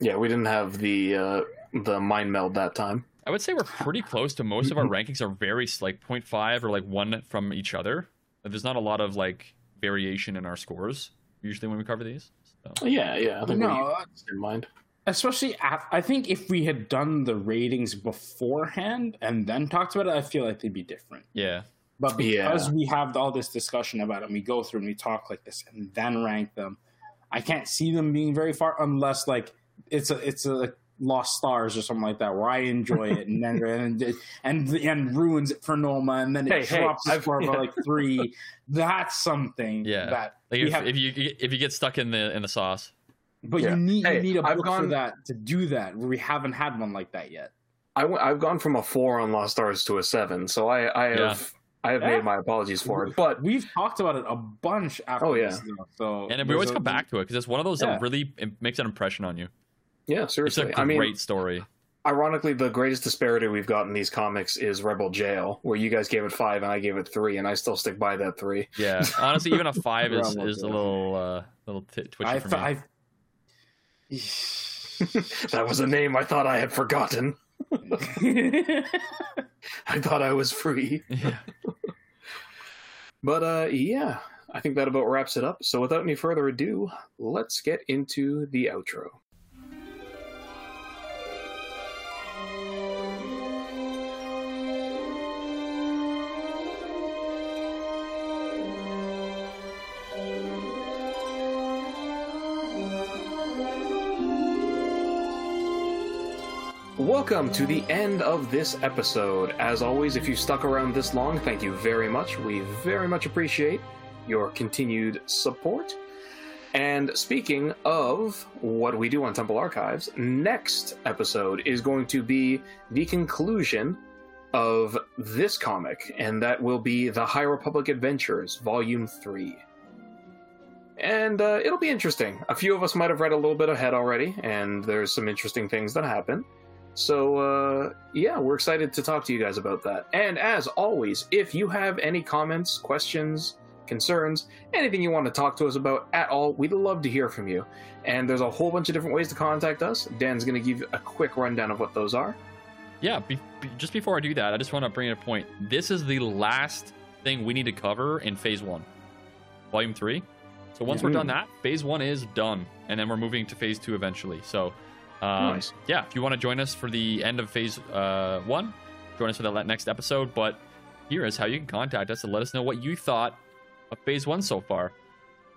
yeah, we didn't have the uh, the mind meld that time. I would say we're pretty close to most of our rankings are very like 0.5 or like one from each other. There's not a lot of like variation in our scores usually when we cover these. So. Yeah, yeah. I think No, we uh, keep in mind. especially af- I think if we had done the ratings beforehand and then talked about it, I feel like they'd be different. Yeah. But Yeah. because we have all this discussion about it, and we go through and we talk like this and then rank them, I can't see them being very far unless like it's a it's a Lost Stars or something like that where I enjoy it and then and and and ruins it for Noma and then it Hey, hey, drops the I've- by yeah. like three. That's something Yeah. that Like if, have, if you if you get stuck in the in the sauce. but Yeah. you need Hey, you need a I've book for that to do that. Where we haven't had one like that yet. I w- I've gone from a four on Lost Stars to a seven, so I, I have I have Yeah. made my apologies for it. But we've talked about it a bunch after Oh, yeah. this, though, so And we always a- come back to it because it's one of those Yeah. that really im- makes an impression on you. Yeah, It's seriously. a great I mean, story. ironically, the greatest disparity we've got in these comics is Rebel Jail, where you guys gave it five and I gave it three, and I still stick by that three. Yeah, honestly, even a five is, is a little uh, little t- twitchy I, for me. I, that was a name I thought I had forgotten. I thought I was free. Yeah. But uh, yeah, I think that about wraps it up. So without any further ado, let's get into the outro. Welcome to the end of this episode. As always, if you stuck around this long, thank you very much. We very much appreciate your continued support. And speaking of what we do on Temple Archives, next episode is going to be the conclusion of this comic, and that will be The High Republic Adventures, Volume 3. And uh, it'll be interesting. A few of us might have read a little bit ahead already, and there's some interesting things that happen. So, uh, yeah, we're excited to talk to you guys about that. And as always, if you have any comments, questions, concerns, anything you want to talk to us about at all, we'd love to hear from you. And there's a whole bunch of different ways to contact us. Dan's going to give a quick rundown of what those are. Yeah, be, be- just before I do that, I just want to bring in a point. This is the last thing we need to cover in phase one, volume three. So once we're done that, phase one is done, and then we're moving to phase two eventually. So, um, Nice. yeah, if you want to join us for the end of phase uh, one, join us for that next episode. But here is how you can contact us and let us know what you thought of phase one so far.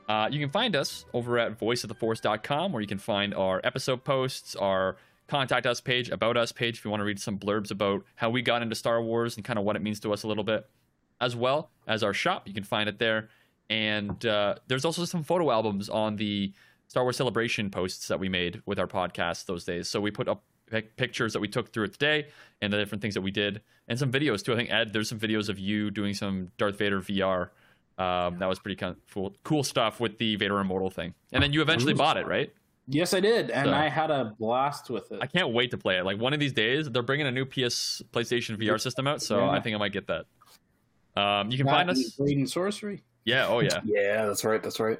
Uh, you can find us over at voiceoftheforce.com where you can find our episode posts, our contact us page, about us page if you want to read some blurbs about how we got into Star Wars and kind of what it means to us a little bit, as well as our shop. You can find it there. And uh, there's also some photo albums on the Star Wars Celebration posts that we made with our podcast those days. So we put up pic- pictures that we took through it today and the different things that we did, and some videos too. I think Ed, there's some videos of you doing some Darth Vader VR. Um, that was pretty kind of cool, cool stuff with the Vader Immortal thing. And then you eventually bought it, right? yes, I did, and So- I had a blast with it. I can't wait to play it. Like one of these days, they're bringing a new PS PlayStation VR system out, so Yeah. I think I might get that. Um, you can That find and us. Blade and Sorcery. Yeah, oh yeah. Yeah, that's right. That's right.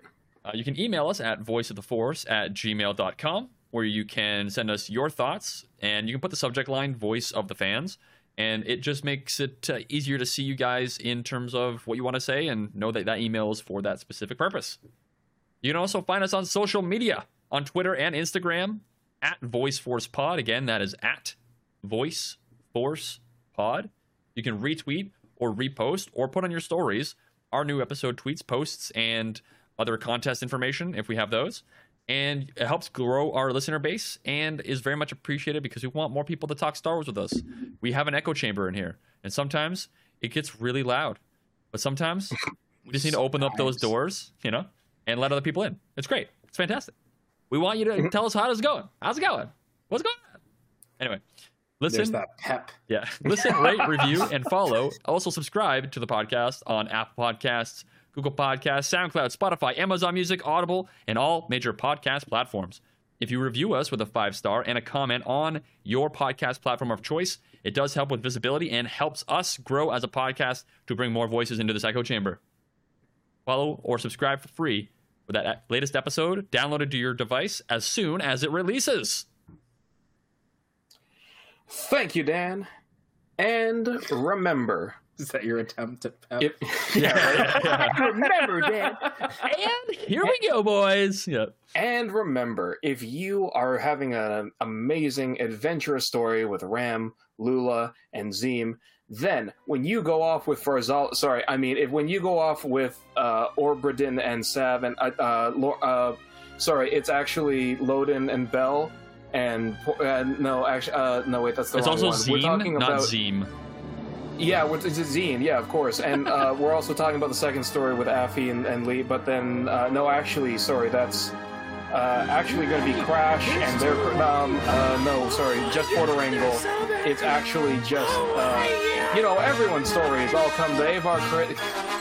Uh, you can email us at voiceoftheforce at gmail.com where you can send us your thoughts and you can put the subject line voice of the fans and it just makes it uh, easier to see you guys in terms of what you want to say and know that that email is for that specific purpose. You can also find us on social media on twitter and instagram at voice force pod again that is at voice force pod you can retweet or repost or put on your stories our new episode tweets posts and other contest information if we have those and it helps grow our listener base and is very much appreciated because we want more people to talk Star Wars with us. We have an echo chamber in here, and sometimes it gets really loud, but sometimes we just need to open up those doors, you know, and let other people in. It's great. It's fantastic. We want you to mm-hmm. tell us how it's going. How's it going? What's going on? Anyway, There's listen. that pep. Yeah. Listen, rate, review, and follow. Also, subscribe to the podcast on Apple Podcasts, Google Podcasts, SoundCloud, Spotify, Amazon Music, Audible, and all major podcast platforms. If you review us with a five star and a comment on your podcast platform of choice, it does help with visibility and helps us grow as a podcast to bring more voices into this echo chamber. Follow or subscribe for free for that latest episode downloaded to your device as soon as it releases. Thank you, Dan. And remember, Is that your attempt at pep? if, yeah, right? remember, Dan. And here we go, boys. Yeah. And remember, if you are having an amazing adventurous story with Ram, Lula, and Zeen, then when you go off with Farzal, sorry, I mean, if when you go off with uh, Orbradin and Sav and uh, uh, uh, sorry, it's actually Loden and Bell. And uh, no, actually, uh, no, wait, that's the It's wrong also one. We're talking not about Zeen. Yeah, with it's a Zeen, yeah, of course. And uh, we're also talking about the second story with Affy and, and Lee, but then uh, no, actually, sorry, that's uh, actually going to be Crash and their um uh, no, sorry, just Porter Engle it's actually just uh, you know everyone's stories all come to Avar. Cri-